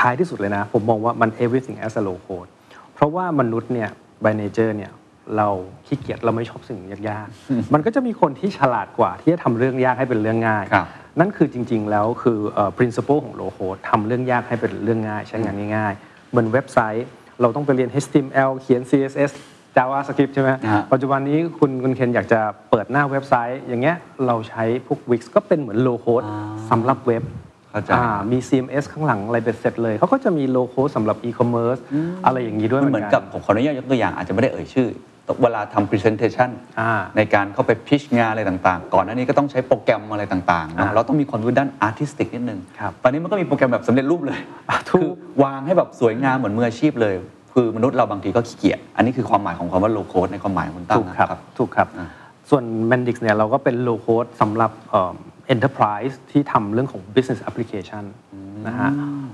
ท้ายที่สุดเลยนะ ผมมองว่ามัน everything as a low code เพราะว่ามนุษย์เนี่ย by nature เนี่ยเราขี้เกียจเราไม่ชอบสิ่งยากๆ มันก็จะมีคนที่ฉลาดกว่าที่จะทำเรื่องยากให้เป็นเรื่องง่ายครับนั่นคือจริง ๆ แล้วคือเอ่อ principle ของ low code ทำเรื่องยากให้เป็นเรื่องง่าย ใช้งานง่ายๆ เหมือนเว็บไซต์ เราต้องไปเรียน HTML เขียน CSS JavaScript ใช่ไหมนะฮะปัจจุบันนี้คุณคุณเคนอยากจะเปิดหน้าเว็บไซต์ อย่างเงี้ยเราใช้พวก Wix ก็เป็นเหมือน low code สำหรับเว็บ เข้าใจอ่ามี CMS ข้างหลังอะไรเป็นเสร็จเลย เขาก็จะมี low code สำหรับ e-commerce อะไรอย่างนี้ด้วยมันเหมือนกับผมขออนุญาตยกตัวอย่างอาจจะไม่ได้เอ่ยชื่อเวลาทำ presentation อ่าในการเข้าไปพิชงานอะไรต่างๆ ก่อนหน้านี้ก็ต้องใช้โปรแกรมอะไรต่างๆเนอะอ่าเราต้องมีความรู้ด้าน artistic นิดนึงครับตอนนี้มันก็มีโปรแกรมแบบสำเร็จรูปเลยอะถูกคือวางให้แบบสวยงามเหมือนมืออาชีพเลย คือมนุษย์เราบางทีก็ขี้เกียจอันนี้คือความหมายของคำว่า low code ในความหมายของคุณตั้มถูกนะครับถูกครับอ่าส่วน Mendix เนี่ยเราก็เป็น low code สำหรับเอ่อ enterprise ที่ทำเรื่องของ business application นะฮะ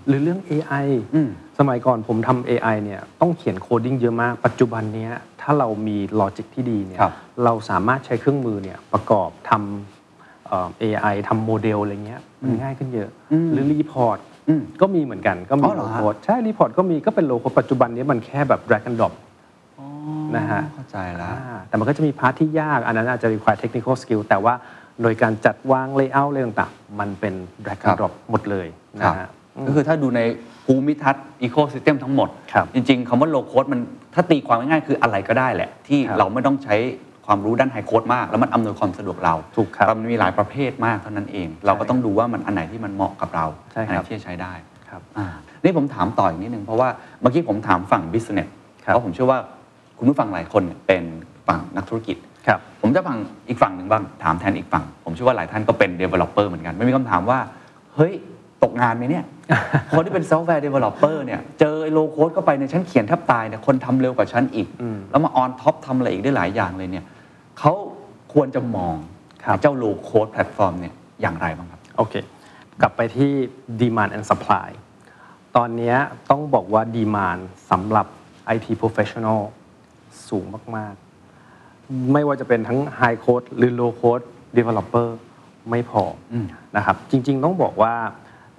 หรือเรื่อง AI อืมสมัยก่อนผมทำ AI เนี่ยต้องเขียน coding เยอะมาก ปัจจุบันเนี้ยถ้าเรามี logic ที่ดีเนี่ยครับเราสามารถใช้เครื่องมือเนี่ยประกอบทำเอ่อ AI ทำโมเดลอะไรเงี้ยมันง่ายขึ้นเยอะ หรือ report อืมก็มีเหมือนกันก็มีอ๋อเหรอฮะ low code ใช่ report ก็มีก็เป็น low code ปัจจุบันนี้มันแค่แบบ drag and drop นะฮะเข้าใจแล้วอ่าแต่มันก็จะมี part ที่ยาก อันนั้นอาจจะ require technical skill แต่ว่า โดยการจัดวาง layout อะไรต่างๆ มันเป็น drag and drop หมดเลยครันะบฮะ ก็คือถ้าดูในภูมิทัศน์ ecosystem ทั้งหมด ครับจริง ๆคำว่า low code มันถ้าตีความง่ายๆคืออะไรก็ได้แหละ ที่ครับเราไม่ต้องใช้ความรู้ด้าน high code มาก แล้วมันอำนวยความสะดวกเราถูกครับแต่มันมีหลายประเภทมากเท่านั้นเอง เราก็ต้องดูว่ามันอันไหนที่มันเหมาะกับเราใช่อันไหครันบที่จะใช้ได้ ครับ อ่านี่ผมถามต่ออีกนิดนึง เพราะว่าเมื่อกี้ผมถามฝั่ง business ครับเพราะผมเชื่อว่าคุณผู้ฟังหลายคนเนี่ยเป็นฝั่งนักธุรกิจ ครับผมจะฟังอีกฝั่งหนึ่งบ้างถามแทนอีกฝั่ง ผมเชื่อว่าหลายท่านก็เป็น developer เหมือนกันไม่มีคำถามว่า เฮ้ย ตกงานไหมเนี่ย คนที่เป็น software developer เนี่ย เจอโลโคดเข้าไปในยฉันเขียนแทบตายเนี่ยคนทำเร็วกว่าฉันอีกอืมแล้วมา on top ทำอะไรอีกได้หลายอย่างเลยเนี่ยเขาควรจะมองครับเจ้า low code platform เนี่ยอย่างไรบ้างครับโอเค กลับไปที่ demand and supply ตอนเนี้ยต้องบอกว่า demand สำหรับ IT professional สูงมากๆ ไม่ว่าจะเป็นทั้ง high code หรือ low code developer ไม่พออืมนะครับ จริง ๆ ต้องบอกว่า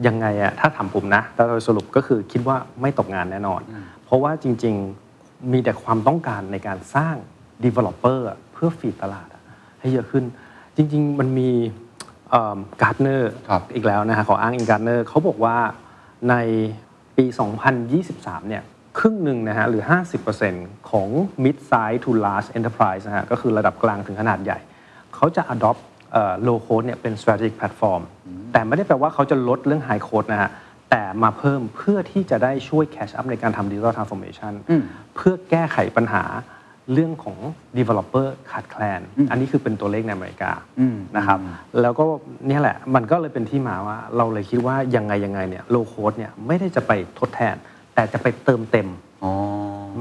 ยังไงอะถ้าถามผมนะ แต่โดยสรุปก็คือคิดว่าไม่ตกงานแน่นอน เพราะว่าจริง ๆ มีแต่ความต้องการในการสร้าง developer อะเพื่อฟีดตลาดอะให้เยอะขึ้น จริง ๆ มันมีการ์ดเนอร์ครับอีกแล้วนะฮะขออ้างอิงการ์เนอร์เขาบอกว่าในปี 2023 เนี่ย ครึ่งหนึ่งนะฮะหรือ 50%ของ mid size to large enterprise นะฮะก็คือระดับกลางถึงขนาดใหญ่ เขาจะ adopt เอ่อ low code เนี่ยเป็น strategic platform แต่ไม่ได้แปลว่าเขาจะลดเรื่อง high code นะฮะแต่มาเพิ่มเพื่อที่จะได้ช่วย catch up ในการทำ digital transformation อืมเพื่อแก้ไขปัญหาเรื่องของ developer ขาดแคลนอืมอันนี้คือเป็นตัวเลขในอเมริกาอืมนะครับ แล้วก็เนี่ยแหละ มันก็เลยเป็นที่มาว่าเราเลยคิดว่ายังไงยังไงเนี่ย low code เนี่ยไม่ได้จะไปทดแทน แต่จะไปเติมเต็มอ๋อ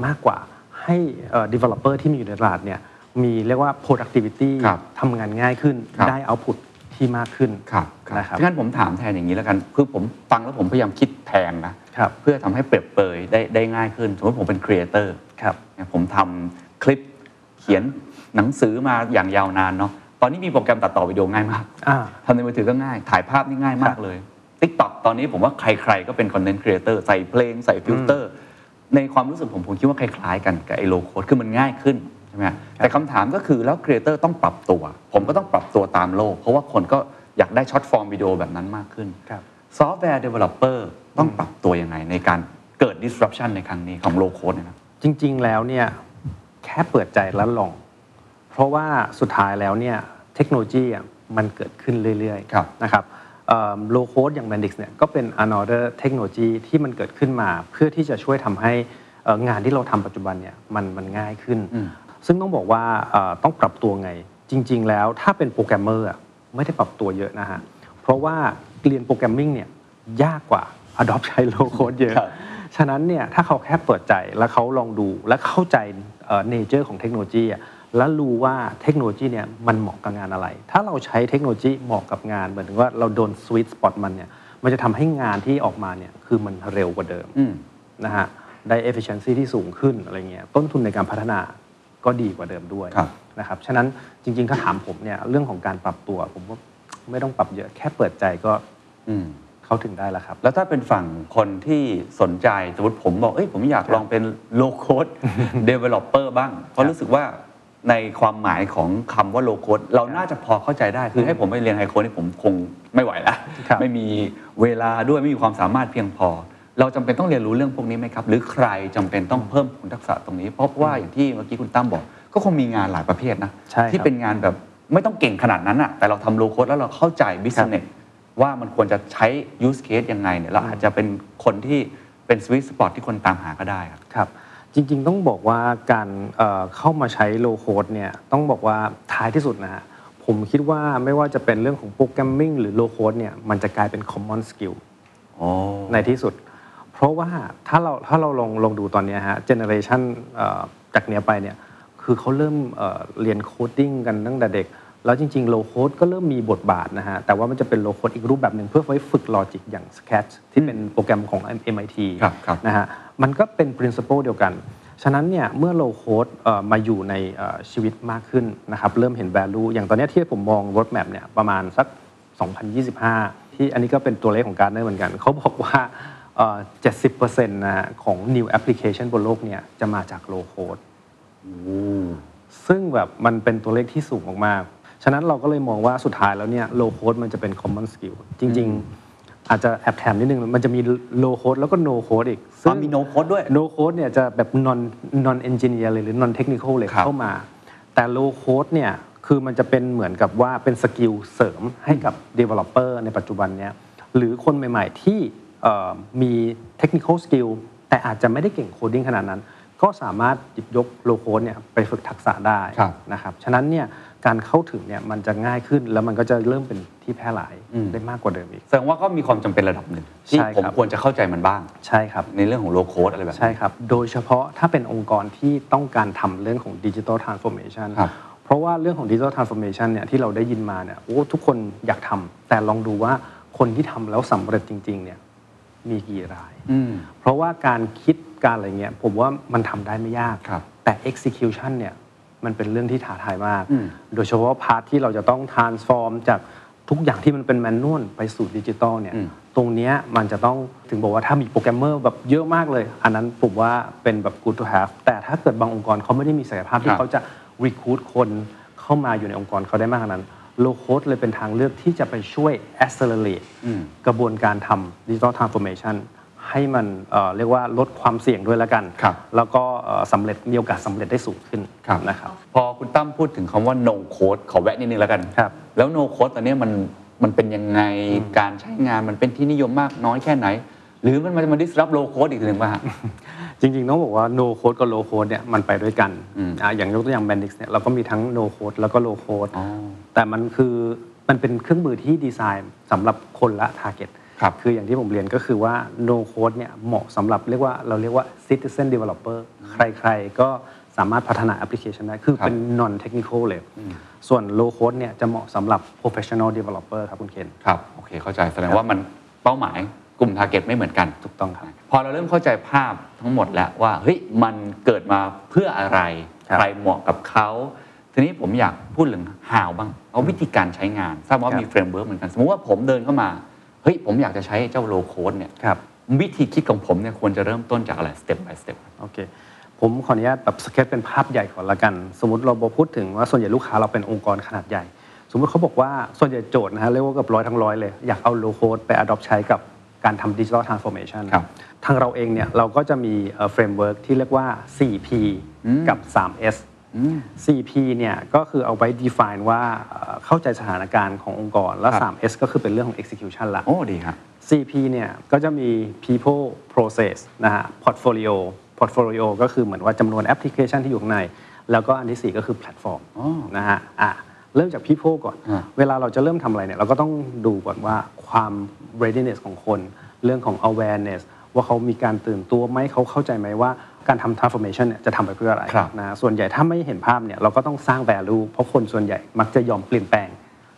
มากกว่าให้เอ่อ developer ที่มีอยู่ในตลาดเนี่ยมีเรียกว่า productivity ครับทำงานง่ายขึ้นครับได้ output ที่มากขึ้นครับครับนะครับงั้นผมถามแทนอย่างนี้แล้วกันคือผมฟังแล้วผมพยายามคิดแทนนะครับเพื่อทำให้เปรียบเปรยได้ได้ง่ายขึ้น สมมติผมเป็นครีเอเตอร์ครับผมทำคลิปเขียนหนังสือมาอย่างยาวนานเนาะตอนนี้มีโปรแกรมตัดต่อวิดีโอง่ายมากอ่าทำในมือถือก็ง่าย ถ่ายภาพนี่ง่ายมากเลย TikTok ตอนนี้ผมว่าใครๆก็เป็นคอนเทนต์ครีเอเตอร์ใส่เพลงใส่ฟิลเตอร์ ในความรู้สึกผมผมคิดว่าคล้ายๆ กันกับไอ้ low code คือมันง่ายขึ้นใช่ไหมฮะแต่คำถามก็คือแล้วครีเอเตอร์ต้องปรับตัว ผมก็ต้องปรับตัวตามโลก เพราะว่าคนก็อยากได้ short form video แบบนั้นมากขึ้นครับ software developer ต้องปรับตัวยังไงในการเกิด disruption ในครั้งนี้ของ low code เนี่ยนะจริง ๆ แล้วเนี่ยแค่เปิดใจแล้วลอง เพราะว่าสุดท้ายแล้วเนี่ยเทคโนโลยีอะมันเกิดขึ้นเรื่อยครับๆนะครับ low code อย่าง Mendix เนี่ยก็เป็น another เทคโนโลยีที่มันเกิดขึ้นมาเพื่อที่จะช่วยทำให้เอ่องานที่เราทำปัจจุบันเนี่ยมันมันง่ายขึ้นอืมซึ่งต้องบอกว่าเอ่อต้องปรับตัวไง จริง ๆ แล้วถ้าเป็นโปรแกรมเมอร์อะไม่ได้ปรับตัวเยอะนะฮะ เพราะว่าเรียน programming เนี่ยยากกว่า adopt ใช้ low code เยอะครับฉะนั้นเนี่ยถ้าเขาแค่เปิดใจแล้วเขาลองดูและเข้าใจ nature ของเทคโนโลยีอะ แล้วรู้ว่าเทคโนโลยีเนี่ยมันเหมาะกับงานอะไร ถ้าเราใช้เทคโนโลยีเหมาะกับงานเหมือนถึงว่าเราโดน sweet spot มันเนี่ยมันจะทำให้งานที่ออกมาเนี่ยคือมันเร็วกว่าเดิมอืมนะฮะได้ efficiency ที่สูงขึ้นอะไรเงี้ยต้นทุนในการพัฒนาก็ดีกว่าเดิมด้วยครับนะครับฉะนั้นจริงๆ ถ้าถามผมเนี่ยเรื่องของการปรับตัว ผมว่าไม่ต้องปรับเยอะแค่เปิดใจก็อืมเข้าถึงได้แล้วครับ แล้วถ้าเป็นฝั่งคนที่สนใจสมมติผมบอกเอ้ยผมอยากลองเป็นโลโคด developer บ้าง เพราะรู้สึกว่า ในความหมายของคำว่าโลโคดเราน่าจะพอเข้าใจได้คือให้ผมไปเรียนไฮโคดนี่ผมคงไม่ไหวแล้วครับไม่มีเวลาด้วยไม่มีความสามารถเพียงพอ เราจำเป็นต้องเรียนรู้เรื่องพวกนี้ไหมครับ หรือใครจำเป็นต้องเพิ่มคุณทักษะตรงนี้ เพราะว่าอย่างที่เมื่อกี้คุณตั้มบอก ก็คงมีงานหลายประเภทนะใช่ครับที่เป็นงานแบบไม่ต้องเก่งขนาดนั้นอะแต่เราทำโลโคดแล้วเราเข้าใจ business ว่ามันควรจะใช้ use case ยังไงเนี่ยเราอาจจะเป็นคนที่เป็น sweet spot ที่คนตามหาก็ได้ครับครับ จริงๆ ต้องบอกว่าการเอ่อเข้ามาใช้โลโคดเนี่ยต้องบอกว่าท้ายที่สุดนะฮะผมคิดว่าไม่ว่าจะเป็นเรื่องของ programming หรือ low code เนี่ยมันจะกลายเป็น common skill อ๋อในที่สุด เพราะว่าถ้าเราถ้าเราลองลองดูตอนเนี้ยฮะ generation จากเนี้ยไปเนี่ยคือเขาเริ่มเอ่อเรียน coding กันตั้งแต่เด็ก แล้วจริงๆ low code ก็เริ่มมีบทบาทนะฮะ แต่ว่ามันจะเป็น low code อีกรูปแบบหนึ่งเพื่อไว้ฝึก logic อย่าง Scratch ที่เป็นโปรแกรมของ MIT ครับครับนะฮะ มันก็เป็น principle เดียวกัน ฉะนั้นเนี่ยเมื่อ low codeมาอยู่ในชีวิตมากขึ้นนะครับเริ่มเห็น value อย่างตอนนี้ที่ผมมอง roadmap เนี่ยประมาณสัก 2025 ที่อันนี้ก็เป็นตัวเลขของการเนอร์เหมือนกัน เขาบอกว่าเอ่อ70%นะฮะของ new application บนโลกเนี่ยจะมาจาก low code ซึ่งแบบมันเป็นตัวเลขที่สูงมากๆ ฉะนั้นเราก็เลยมองว่าสุดท้ายแล้วเนี่ย low code มันจะเป็น common skill จริง ๆ อาจจะแอบแถมนิดนึง มันจะมี low code แล้วก็ no code อีก อ๋อมี no code ด้วย no code เนี่ยจะแบบ non non engineer เลยหรือ non technical เลยครับเข้ามา แต่ low code เนี่ยคือมันจะเป็นเหมือนกับว่าเป็น skill เสริมให้กับ developer ในปัจจุบันเนี้ยหรือคนใหม่ ๆ ที่เอ่อมี technical skill แต่อาจจะไม่ได้เก่ง coding ขนาดนั้น ก็สามารถหยิบยก low code เนี่ยไปฝึกทักษะได้ครับนะครับฉะนั้นเนี่ยการเข้าถึงเนี่ยมันจะง่ายขึ้นแล้วมันก็จะเริ่มเป็นที่แพร่หลายอืมได้มากกว่าเดิมอีกแสดงว่าก็มีความจำเป็นระดับหนึ่งที่ใช่ผมครับควรจะเข้าใจมันบ้างใช่ครับในเรื่องของโลโคดอะไรแบบนี้ใช่ครับโดยเฉพาะถ้าเป็นองค์กรที่ต้องการทำเรื่องของดิจิ t a ลทรานส์ o r m a t i o n ครับเพราะว่าเรื่องของดิจิ t a ลทรานส์ o r m a t i o n เนี่ยที่เราได้ยินมาเนี่ยโอ้ทุกคนอยากทำแต่ลองดูว่าคนที่ทำแล้วสำเร็จจริงๆเนี่ยมีกี่รายอืมเพราะว่าการคิด การอะไรเงี้ยผมว่ามันทำได้ไม่ยาก ครับ แต่ execution เนี่ยมันเป็นเรื่องที่ท้าทายมากอืมโดยเฉพาะพาร์ทที่เราจะต้อง transform จากทุกอย่างที่มันเป็น manual ไปสู่ดิจิตอลเนี่ยอืม ตรงเนี้ยมันจะต้องถึงบอกว่าถ้ามีโปรแกรมเมอร์แบบเยอะมากเลย อันนั้นผมว่าเป็นแบบ good to have แต่ถ้าเกิดบางองค์กรเขาไม่ได้มีศักยภาพครับที่เขาจะ recruit คนเข้ามาอยู่ในองค์กรเขาได้มากขนาดนั้น low code เลยเป็นทางเลือกที่จะไปช่วย accelerate อืมกระบวนการทำดิจิ t a ลทรานส์ o r m a t i o n ให้มันเอ่อเรียกว่าลดความเสี่ยงด้วยแล้วกันครับแล้วก็เอ่อสำเร็จมีโอกาสสำเร็จได้สูงขึ้นนะครับพอคุณตั้มพูดถึงคำว่า no code ขอแวะนิดนึงแล้วกันครับแล้ว no code ตอนเนี้ยมันมันเป็นยังไงการใช้งานมันเป็นที่นิยมมากน้อยแค่ไหน หรือมันมันจะมา disrupt low code อีกทีหนึ่งป่ะฮะจริงๆ ต้องบอกว่า no code กับ low code เนี่ยมันไปด้วยกันอืมอะอย่างยกตัวอย่าง Bendix เนี่ยเราก็มีทั้ง no code แล้วก็ low code อ๋อแต่มันคือมันเป็นเครื่องมือที่ดีไซน์สำหรับคนละ target ครับคืออย่างที่ผมเรียนก็คือว่า no code เนี่ยเหมาะสำหรับเรียกว่าเราเรียกว่า citizen developer ใครๆ ก็สามารถพัฒนาแอปพลิเคชันได้ คือเป็น non technical เลย ส่วน low code เนี่ยจะเหมาะสำหรับ professional developer ครับคุณเคนครับ โอเค เข้าใจแสดงว่ามันเป้าหมายกลุ่ม target ไม่เหมือนกันถูกต้องครับ พอเราเริ่มเข้าใจภาพทั้งหมดแล้วว่าเฮ้ยมันเกิดมาเพื่ออะไรครับใครเหมาะกับเขาทีนี้ผมอยากพูดถึง how บ้างเอาวิธีการใช้งานทราบว่าครับมี framework เหมือนกัน สมมติว่าผมเดินเข้ามา เฮ้ยผมอยากจะใช้เจ้า low code เนี่ยครับวิธีคิดของผมเนี่ยควรจะเริ่มต้นจากอะไร step by step โอเคผมขออนุญาตแบบสเก็ตเป็นภาพใหญ่ก่อนละกัน สมมติเราบอกพูดถึงว่าส่วนใหญ่ลูกค้าเราเป็นองค์กรขนาดใหญ่ สมมติเขาบอกว่าส่วนใหญ่โจทย์นะฮะเรียกว่าเกือบร้อยทั้งร้อยเลย อยากเอา low code ไป adopt ใช้กับการทำ digital transformation ครับทางเราเองเนี่ยเราก็จะมี framework ที่เรียกว่า 4P กับ 3S 4P เนี่ยก็คือเอาไว้ define ว่าเอ่อเข้าใจสถานการณ์ขององค์กร แล้วครับ 3S ก็คือเป็นเรื่องของ execution ละโอ้ดีครับ 4P เนี่ยก็จะมี people process นะฮะ portfolio portfolio ก็คือเหมือนว่าจำนวนแอปพลิเคชันที่อยู่ข้างใน แล้วก็อันที่ 4 ก็คือแพลตฟอร์มอ๋อนะฮะอะเริ่มจาก people ก่อนอ่าเวลาเราจะเริ่มทำอะไรเนี่ยเราก็ต้องดูก่อนว่าความ readiness ของคน เรื่องของ awareness ว่าเขามีการตื่นตัวไหมเขาเข้าใจไหมว่า การทำ transformation เนี่ยจะทำไปเพื่ออะไรครับนะส่วนใหญ่ถ้าไม่เห็นภาพเนี่ยเราก็ต้องสร้าง value เพราะคนส่วนใหญ่มักจะยอมเปลี่ยนแปลง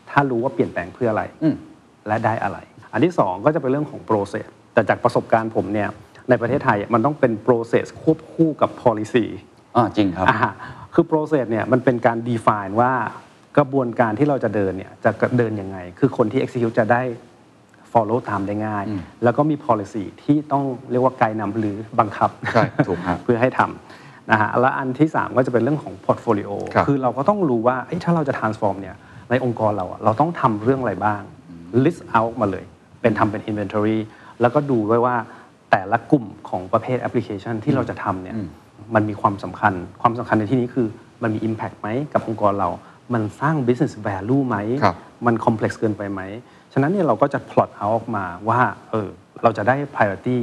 ถ้ารู้ว่าเปลี่ยนแปลงเพื่ออะไรอืมและได้อะไร อันที่ 2 ก็จะเป็นเรื่องของ process แต่จากประสบการณ์ผมเนี่ยในประเทศไทยมันต้องเป็น process ควบคู่กับ policy อ่าจริงครับอ่าคือ process เนี่ยมันเป็นการ define ว่ากระบวนการที่เราจะเดินเนี่ยจะเดินยังไง คือคนที่ execute จะได้ follow ตามได้ง่ายอืมแล้วก็มี policy ที่ต้องเรียกว่าไกด์นำหรือบังคับใช่ถูกครับเพื่อให้ทำนะฮะแล้วอันที่ 3 ก็จะเป็นเรื่องของ portfolio ครับคือเราก็ต้องรู้ว่าเอ้ยถ้าเราจะ transform เนี่ยในองค์กรเราอะเราต้องทำเรื่องอะไรบ้าง list out มาเลย เป็นทำเป็น inventory แล้วก็ดูไว้ว่าแต่ละกลุ่มของประเภทแอปพลิเคชันที่เราจะทำเนี่ยมันมีความสำคัญ ความสำคัญในที่นี้คือมันมี impact ไหมกับองค์กรเรา มันสร้าง business value ไหม ครับมัน complex เกินไปไหม ฉะนั้นเนี่ยเราก็จะ plot out ออกมาว่าเออเราจะได้ priority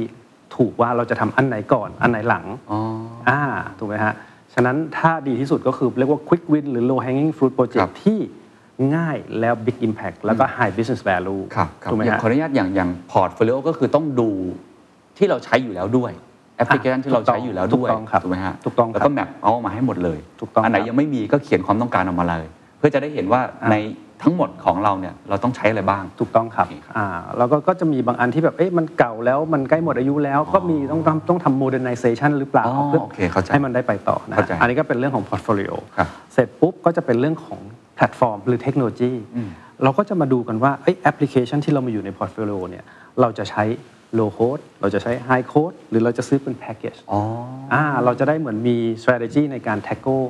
ถูกว่าเราจะทำอันไหนก่อนอันไหนหลังอ๋ออ่าถูกไหมฮะ ฉะนั้นถ้าดีที่สุดก็คือเรียกว่า quick win หรือ low hanging fruit ค project รับที่ง่ายแล้ว big impact แล้วก็ high business value ครับครับถูกไหมอย่างฮะขออนุญาตอย่างอย่าง portfolio ก็คือต้องดูที่เราใช้อยู่แล้วด้วยแอปพลิเคชันที่เราใช้อยู่แล้วด้วยถูกต้องครับถูกไหมฮะถูกต้องครับแล้วก็ map เอามาให้หมดเลยถูกต้องอันไหนครับยังไม่มีก็เขียนความต้องการออกมาเลย เพื่อจะได้เห็นว่าอ่าใน ทั้งหมดของเราเนี่ยเราต้องใช้อะไรบ้าง ถูกต้องครับโอเคครับ อ่า แล้วก็ก็จะมีบางอันที่แบบเอ๊ะมันเก่าแล้วมันใกล้หมดอายุแล้ว ก็มีต้องทำต้องทำ modernization หรือเปล่าอ๋อเพื่อโอเคเข้าใจให้มันได้ไปต่อนะ เข้าใจอันนี้ก็เป็นเรื่องของ portfolio ครับ เสร็จปุ๊บก็จะเป็นเรื่องของแพลตฟอร์ม หรือเทคโนโลยี เราก็จะมาดูกันว่าเอ้ยแอปพลิเคชันที่เรามาอยู่ใน portfolio เนี่ยเราจะใช้ low code เราจะใช้ high code หรือเราจะซื้อเป็น package อ๋อ อ่าเราจะได้เหมือนมี strategy ในการ tackle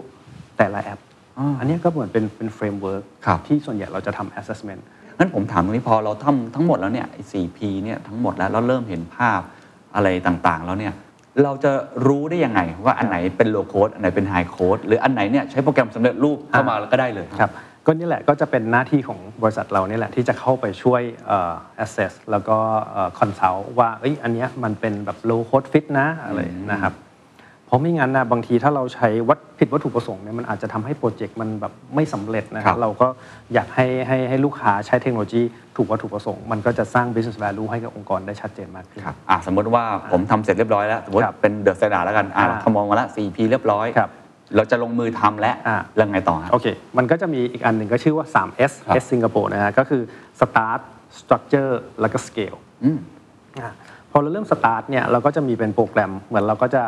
แต่ละแอป อ่าอันเนี้ยก็เหมือนเป็นเป็น framework ครับที่ส่วนใหญ่เราจะทำ assessment งั้นผมถามตรงนี้พอเราทำทั้งหมดแล้วเนี่ยไอ้ 4P เนี่ยทั้งหมดแล้วเราเริ่มเห็นภาพอะไรต่างๆ แล้วเนี่ยเราจะรู้ได้ยังไงว่าอันไหนเป็น low code อันไหนเป็น high code หรืออันไหนเนี่ยใช้โปรแกรมสำเร็จรูปเข้ามาแล้วก็ได้เลยครับก็นี่แหละก็จะเป็นหน้าที่ของบริษัทเรานี่แหละที่จะเข้าไปช่วยเอ่อ assess แล้วก็เอ่อ consult ว่าเอ้ยอันเนี้ยมันเป็นแบบ low code fit นะอะไรนะครับเพ ราะไม่งั้นนะบางทีถ้าเราใช้วัตผิดวัตถุประสงค์เนี่ยมันอาจจะทำให้โปรเจกต์มันแบบไม่สำเร็จนะคครัรับบเราก็อยากให้ให้ให้ลูกค้าใช้เทคโนโลยีถูกวัตถุประสงค์ มันก็จะสร้าง business value ให้กับองค์กรได้ชัดเจนมากขึ้นครับอะสมมติว่าผมทำเสร็จเรียบร้อยแล้วสมมติครับเป็น The Standard แล้วกันอะอ่าเราทำมองมาแล้ว 4P เรียบร้อยครับเราจะลงมือทำแล้วอ่าแล้วไงต่อครับโอเค มันก็จะมีอีกอันหนึ่งก็ชื่อว่า 3S ครับ S สิงคโปร์นะฮะก็คือ start structure แล้วก็ scale อืมอะพอเราเริ่ม start เนี่ยเราก็จะมีเป็นโปรแกรมเหมือนเราก็จะ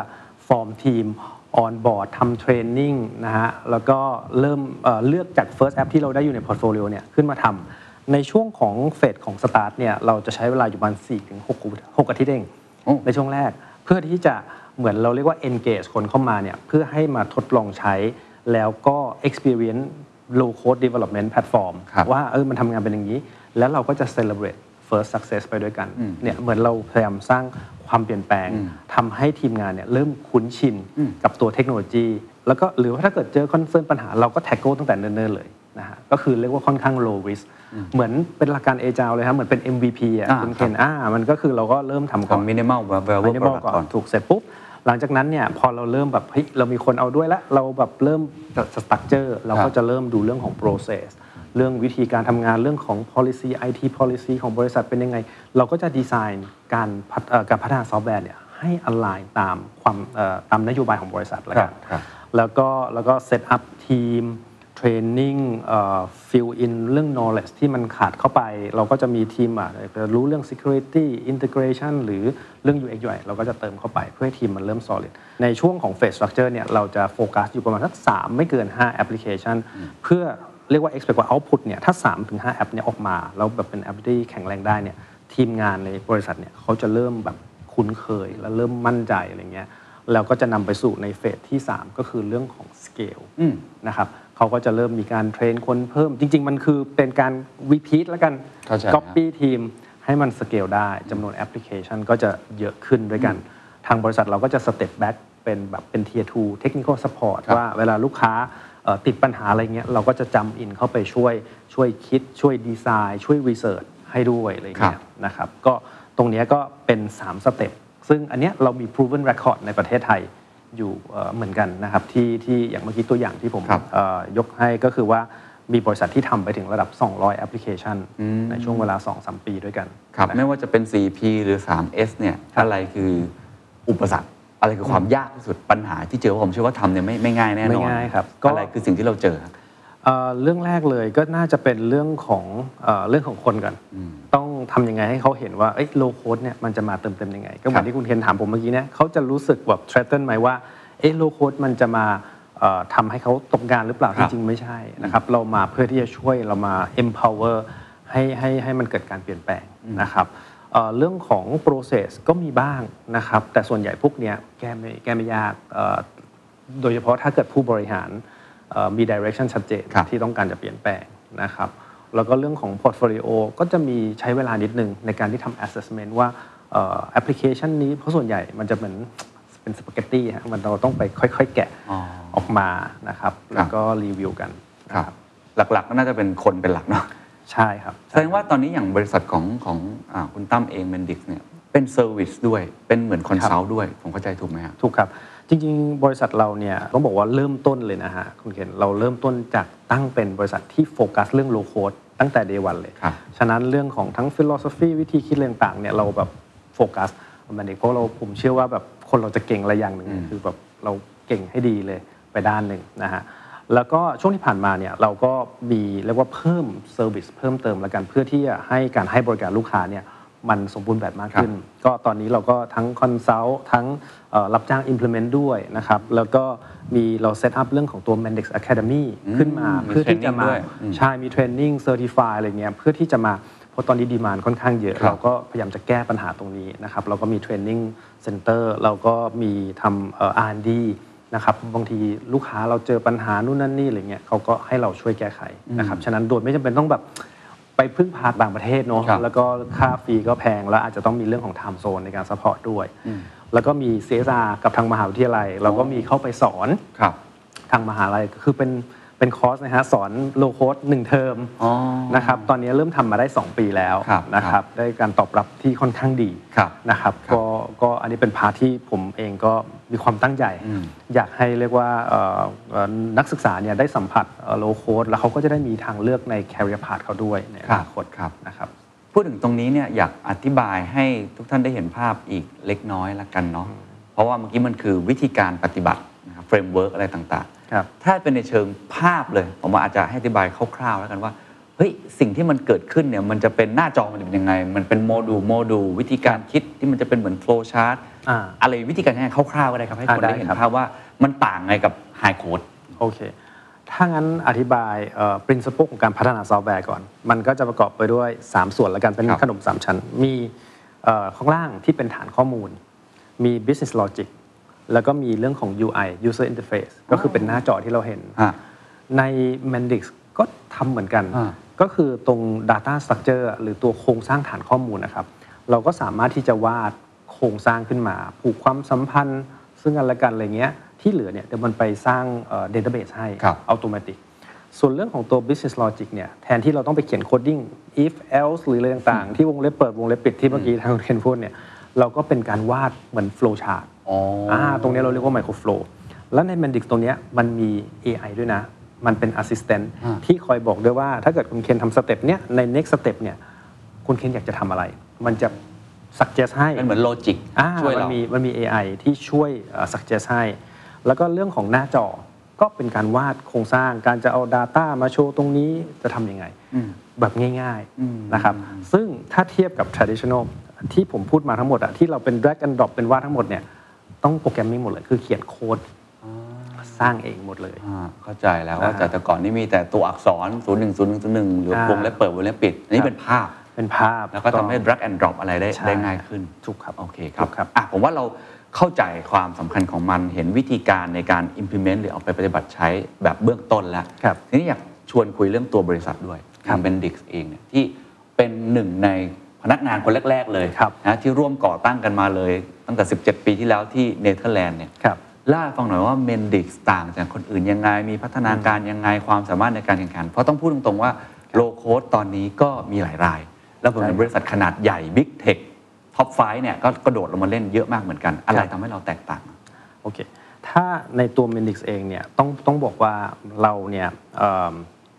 form ทีม on board ทำ training นะฮะแล้วก็เริ่มเอ่อเลือกจาก first app ที่เราได้อยู่ใน portfolio เนี่ยขึ้นมาทำในช่วงของเฟสของ start เนี่ยเราจะใช้เวลาอยู่ประมาณ4ถึง6 6อาทิตย์เองโอ้ในช่วงแรก เพื่อที่จะเหมือนเราเรียกว่า engage คนเข้ามาเนี่ยเพื่อให้มาทดลองใช้แล้วก็ experience low code development platform ครับว่าเออมันทำงานเป็นอย่างนี้ แล้วเราก็จะ celebrate first success ไปด้วยกันเนี่ยเหมือนเราพยายามสร้างความเปลี่ยนแปลงทำให้ทีมงานเนี่ยเริ่มคุ้นชินกับตัวเทคโนโลยี แล้วก็หรือว่าถ้าเกิดเจอคอนเซิร์นปัญหาเราก็ tackle ตั้งแต่เนิ่นๆเลยนะฮะก็คือเรียกว่าค่อนข้าง low risk เหมือนเป็นหลักการ agile เลยครับเหมือนเป็น MVP อะอ่าคุณเคนอ่ามันก็คือเราก็เริ่มทำก่อนทำ minimal viable มินิมอล product ก่อก่อนนถูกเสร็จปุ๊บหลังจากนั้นเนี่ยพอเราเริ่มแบบเฮ้ยเรามีคนเอาด้วยแล้วเราแบบเริ่มจะ structure ครับเราก็จะเริ่มดูเรื่องของ process เรื่องวิธีการทำงานเรื่องของ policy IT policy ของบริษัทเป็นยังไง เราก็จะดีไซน์การพัฒเอ่อการพัฒนาซอฟต์แวร์เนี่ยให้ align ตามความเอ่อตามนโยบายของบริษัทแล้วกันครับแล้วก็แล้วก็ set up ทีม training fill in เรื่อง knowledge ที่มันขาดเข้าไป เราก็จะมีทีมอะจะรู้เรื่อง security integration หรือเรื่อง UX UI เราก็จะเติมเข้าไปเพื่อให้ทีมมันเริ่ม solid ในช่วงของ phase structure เนี่ยเราจะโฟกัสอยู่ประมาณสัก 3 ไม่เกิน5แอปพลิเคชันเพื่อ เรียกว่า expect ว่า output เนี่ยถ้า 3-5 แอปเนี่ยออกมา แล้วแบบเป็นแอปที่แข็งแรงได้เนี่ยทีมงานในบริษัทเนี่ยเขาจะเริ่มแบบคุ้นเคย และเริ่มมั่นใจอะไรเงี้ยแล้วก็จะนำไปสู่ในเฟสที่ 3 ก็คือเรื่องของ scale อืมนะครับเขาก็จะเริ่มมีการ train คนเพิ่ม จริง ๆ มันคือเป็นการ repeat แล้วกัน เข้าใจ copy ทีมให้มันสเกลได้จำนวนแอปพลิเคชันก็จะเยอะขึ้นด้วยกัน ทางบริษัทเราก็จะ step back เป็นแบบเป็น tier 2 technical support ครับว่าเวลาลูกค้าเอ่อ ติดปัญหาอะไรเงี้ยเราก็จะ jump in เข้าไปช่วยช่วยคิดช่วยดีไซน์ ช่วย researchให้ด้วยอะไรเงี้ยนะครับก็ตรงเนี้ยก็เป็น 3 สเต็ปซึ่งอันเนี้ยเรามี proven record ในประเทศไทยอยู่เอ่อเหมือนกันนะครับที่ที่อย่างเมื่อกี้ตัวอย่างที่ผมครับเอ่อยกให้ก็คือว่ามีบริษัทที่ทำไปถึงระดับ 200 แอปพลิเคชัน ในช่วงเวลา 2-3 ปีด้วยกัน ครับนะไม่ว่าจะเป็น 4P หรือ 3S เนี่ย อะไรคืออุปสรรค อะไรคือความยากที่สุดปัญหาที่เจอผมเชื่อว่าทำเนี่ยไม่ไม่ง่ายแน่นอนไม่ง่ายครับก็อะไรคือสิ่งที่เราเจอครับเอ่อเรื่องแรกเลยก็น่าจะเป็นเรื่องของเอ่อเรื่องของคนกันต้องทำยังไงให้เขาเห็นว่าโลโคดเนี่ยมันจะมาเติมเต็มยังไง ก็เหมืครัอนบที่คุณเคนถามผมเมื่อกี้เนี่ยเขาจะรู้สึกแบบ threaten ไหมว่าเอ๊ะโลโคดมันจะมาเอ่อทำให้เขาตกงานหรือเปล่าครัจบริงๆไม่ใช่นะครับเรามาเพื่อที่จะช่วยเรามา empower ให้ให้ให้มันเกิดการเปลี่ยนแปลงนะครับ เอ่อเรื่องของ process ก็มีบ้างนะครับ แต่ส่วนใหญ่พวกเนี้ยแก้ไม่แก้ไม่ยากเอ่อโดยเฉพาะถ้าเกิดผู้บริหารเอ่อมี direction ชัดเจนครับที่ต้องการจะเปลี่ยนแปลงนะครับแล้วก็เรื่องของ portfolio ก็จะมีใช้เวลานิดนึงในการที่ทำ assessment ว่าแอปพลิเคชันนี้เพราะส่วนใหญ่มันจะเหมือนเป็นสปาเกตตี้ฮะมันเราต้องไปค่อยๆ แกะอ๋อออกมานะครับ แล้วก็รีวิวกันครับหลักๆก็น่าจะเป็นคนเป็นหลักเนาะ ใช่ครับแสดงว่าตอนนี้อย่างบริษัทของของอาคุณตั้มเอง Mendix เนี่ยเป็นเซอร์วิสด้วยเป็นเหมือน consult ด้วย ผมเข้าใจถูกไหมครับถูกครับ จริง ๆ บริษัทเราเนี่ยต้องบอกว่าเริ่มต้นเลยนะฮะคุณเคนเราเริ่มต้นจากตั้งเป็นบริษัทที่โฟกัสเรื่อง low code ตั้งแต่ day one เลยครับฉะนั้นเรื่องของทั้ง philosophy วิธีคิดเรื่องต่างๆเนี่ยเราแบบโฟกัส Mendix เพราะเราผมเชื่อว่าแบบคนเราจะเก่งอะไรอย่างหนึ่งคือแบบเราเก่งให้ดีเลยไปด้านหนึ่งนะฮะ แล้วก็ช่วงที่ผ่านมาเนี่ยเราก็มีเรียกว่าเพิ่ม service เพิ่มเติมแล้วกันเพื่อที่จะให้การให้บริการลูกค้าเนี่ยมันสมบูรณ์แบบมากขึ้น ก็ตอนนี้เราก็ทั้ง consult ทั้งเอ่อรับจ้าง implement ด้วยนะครับ แล้วก็มีเรา set up เรื่องของตัว Mendix Academy ขึ้นมามีเพื่อที่จะมา training ด้วยอืมใช่มี training certify อะไรเงี้ยเพื่อที่จะมาเพราะตอนนี้ demand ค่อนข้างเยอะครับเราก็พยายามจะแก้ปัญหาตรงนี้นะครับ เราก็มี training center เราก็มีทำเอ่อ R&D นะครับบางทีลูกค้าเราเจอปัญหานู่นนั่นนี่อะไรเงี้ยเขาก็ให้เราช่วยแก้ไขนะครับฉะนั้นโดยไม่จำเป็นต้องแบบไปพึ่งพาต่างประเทศเนาะครับแล้วก็ค่า fee ก็แพงแล้วอาจจะต้องมีเรื่องของ time zone ในการ support ด้วย แล้วก็มี CSR กับทางมหาวิทยาลัย เราก็มีเข้าไปสอนครับทางมหาลัยก็คือเป็น เป็นคอร์สนะฮะสอน low code หนึ่งเทอมอ๋อ นะครับ ตอนนี้เริ่มทำมาได้ 2 ปีแล้วครับนะครับครับได้การตอบรับที่ค่อนข้างดีครับนะครับ ครับก็ก็อันนี้เป็น part ที่ผมเองก็มีความตั้งใจ อืม อยากให้เรียกว่าเอ่อเอ่อนักศึกษาเนี่ยได้สัมผัส low code แล้วเขาก็จะได้มีทางเลือกใน career path เขาด้วยในอนาคตครับ นะครับ พูดถึงตรงนี้เนี่ยอยากอธิบายให้ทุกท่านได้เห็นภาพอีกเล็กน้อยละกันเนาะเพราะว่าเมื่อกี้มันคือวิธีการปฏิบัตินะครับ framework อะไรต่างๆครับ ถ้าเป็นในเชิงภาพเลยผมอาจจะให้อธิบายคร่าวๆแล้วกันว่าเฮ้ยสิ่งที่มันเกิดขึ้นเนี่ยมันจะเป็นหน้าจอมันจะเป็นยังไง มันเป็นโมดูลโมดูลวิธีการคิดที่มันจะเป็นเหมือน flowchartอ่าอะไรวิธีการยังไงคร่าวๆก็ได้ครับให้คนอ่าได้ได้เห็นครับภาพว่ามันต่างไงกับ high codeโอเค ถ้างั้นอธิบายเอ่อ principle ของการพัฒนาซอฟต์แวร์ก่อน มันก็จะประกอบไปด้วย 3 ส่วนแล้วกันเป็นครับขนม 3 ชั้น มีเอ่อข้างล่างที่เป็นฐานข้อมูล มี business logic แล้วก็มีเรื่องของ UI user interface ก็คือเป็นหน้าจอที่เราเห็นฮะใน Mendix ก็ทำเหมือนกันอ่าก็คือตรง data structure หรือตัวโครงสร้างฐานข้อมูลนะครับ เราก็สามารถที่จะวาดโครงสร้างขึ้นมา ผูกความสัมพันธ์ ซึ่งกันและกันอะไรเงี้ย ที่เหลือเนี่ยเดี๋ยวมันไปสร้างเอ่อ database ให้ครับอัตโนมัติส่วนเรื่องของตัว business logic เนี่ยแทนที่เราต้องไปเขียน coding if else หรืออะไรต่างๆ ที่วงเล็บเปิดวงเล็บปิดที่เมื่อกี้ทางคุณเคนพูดเนี่ยเราก็เป็นการวาดเหมือน flow chart อ๋อออ่าตรงนี้เราเรียกว่า micro flow แล้วใน Mendix ตรงเนี้ยมันมี AI ด้วยนะ มันเป็น assistant อ่าที่คอยบอกด้วยว่า ถ้าเกิดคุณเคนทำสเต็ปเนี้ยใน next step เนี่ยคุณเคนอยากจะทำอะไร มันจะ suggest ให้เป็นเหมือนโลจิกอ่าช่วยมันเรามีมันมี AI ที่ช่วยเอ่อ suggest ให้ แล้วก็เรื่องของหน้าจอก็เป็นการวาดโครงสร้างการจะเอา Data มาโชว์ตรงนี้จะทำยังไงอืมแบบง่ายอืมๆนะครับซึ่งถ้าเทียบกับ traditional ที่ผมพูดมาทั้งหมดอะที่เราเป็น drag and drop เป็นวาดทั้งหมดเนี่ย ต้องโปรแกรมมิ่งหมดเลย คือเขียนโค้ดสร้างเองหมดเลย อ่าเข้าใจแล้วว่าอ่าแต่แต่ก่อนนี่มีแต่ตัวอักษร 0 1 0 1 0 1 หรืออ่าวงเล็บเปิดวงเล็บปิด อันนี้ครับ เป็นภาพ เป็นภาพ แล้วก็ทำให้ drag and drop อะไรได้ใช่ ได้ง่ายขึ้น ถูกครับ โอเคครับถูกครับ อะผมว่าเราเข้าใจความสำคัญของมันเห็นวิธีการในการ implement หรือเอาไปปฏิบัติใช้แบบเบื้องต้นแล้ว ครับ ทีนี้อยากชวนคุยเรื่องตัวบริษัทด้วยครับทาง Mendix เองเนี่ยที่เป็นหนึ่งในพ นักงานคนแรก ๆ เลยครับนะที่ร่วมก่อตั้งกันมาเลย ตั้งแต่ 17 ปีที่แล้วที่เนเธอร์แลนด์เนี่ยครับเล่าให้ฟังหน่อยว่า Mendix ต่างจากคนอื่นยังไง มีพัฒนาการยังไงความสามารถในการแข่งขัน เพราะต้องพูดตรง ๆ ว่าlow code ตอนนี้ก็มีหลายราย แล้วผมเป็นบริษัทขนาดใหญ่ big tech top five เนี่ยก็กระโดดลงมาเล่นเยอะมากเหมือนกัน อะไรครับทำให้เราแตกต่างโอเคถ้าในตัว Mendix เองเนี่ยต้องต้องบอกว่าเราเนี่ยเ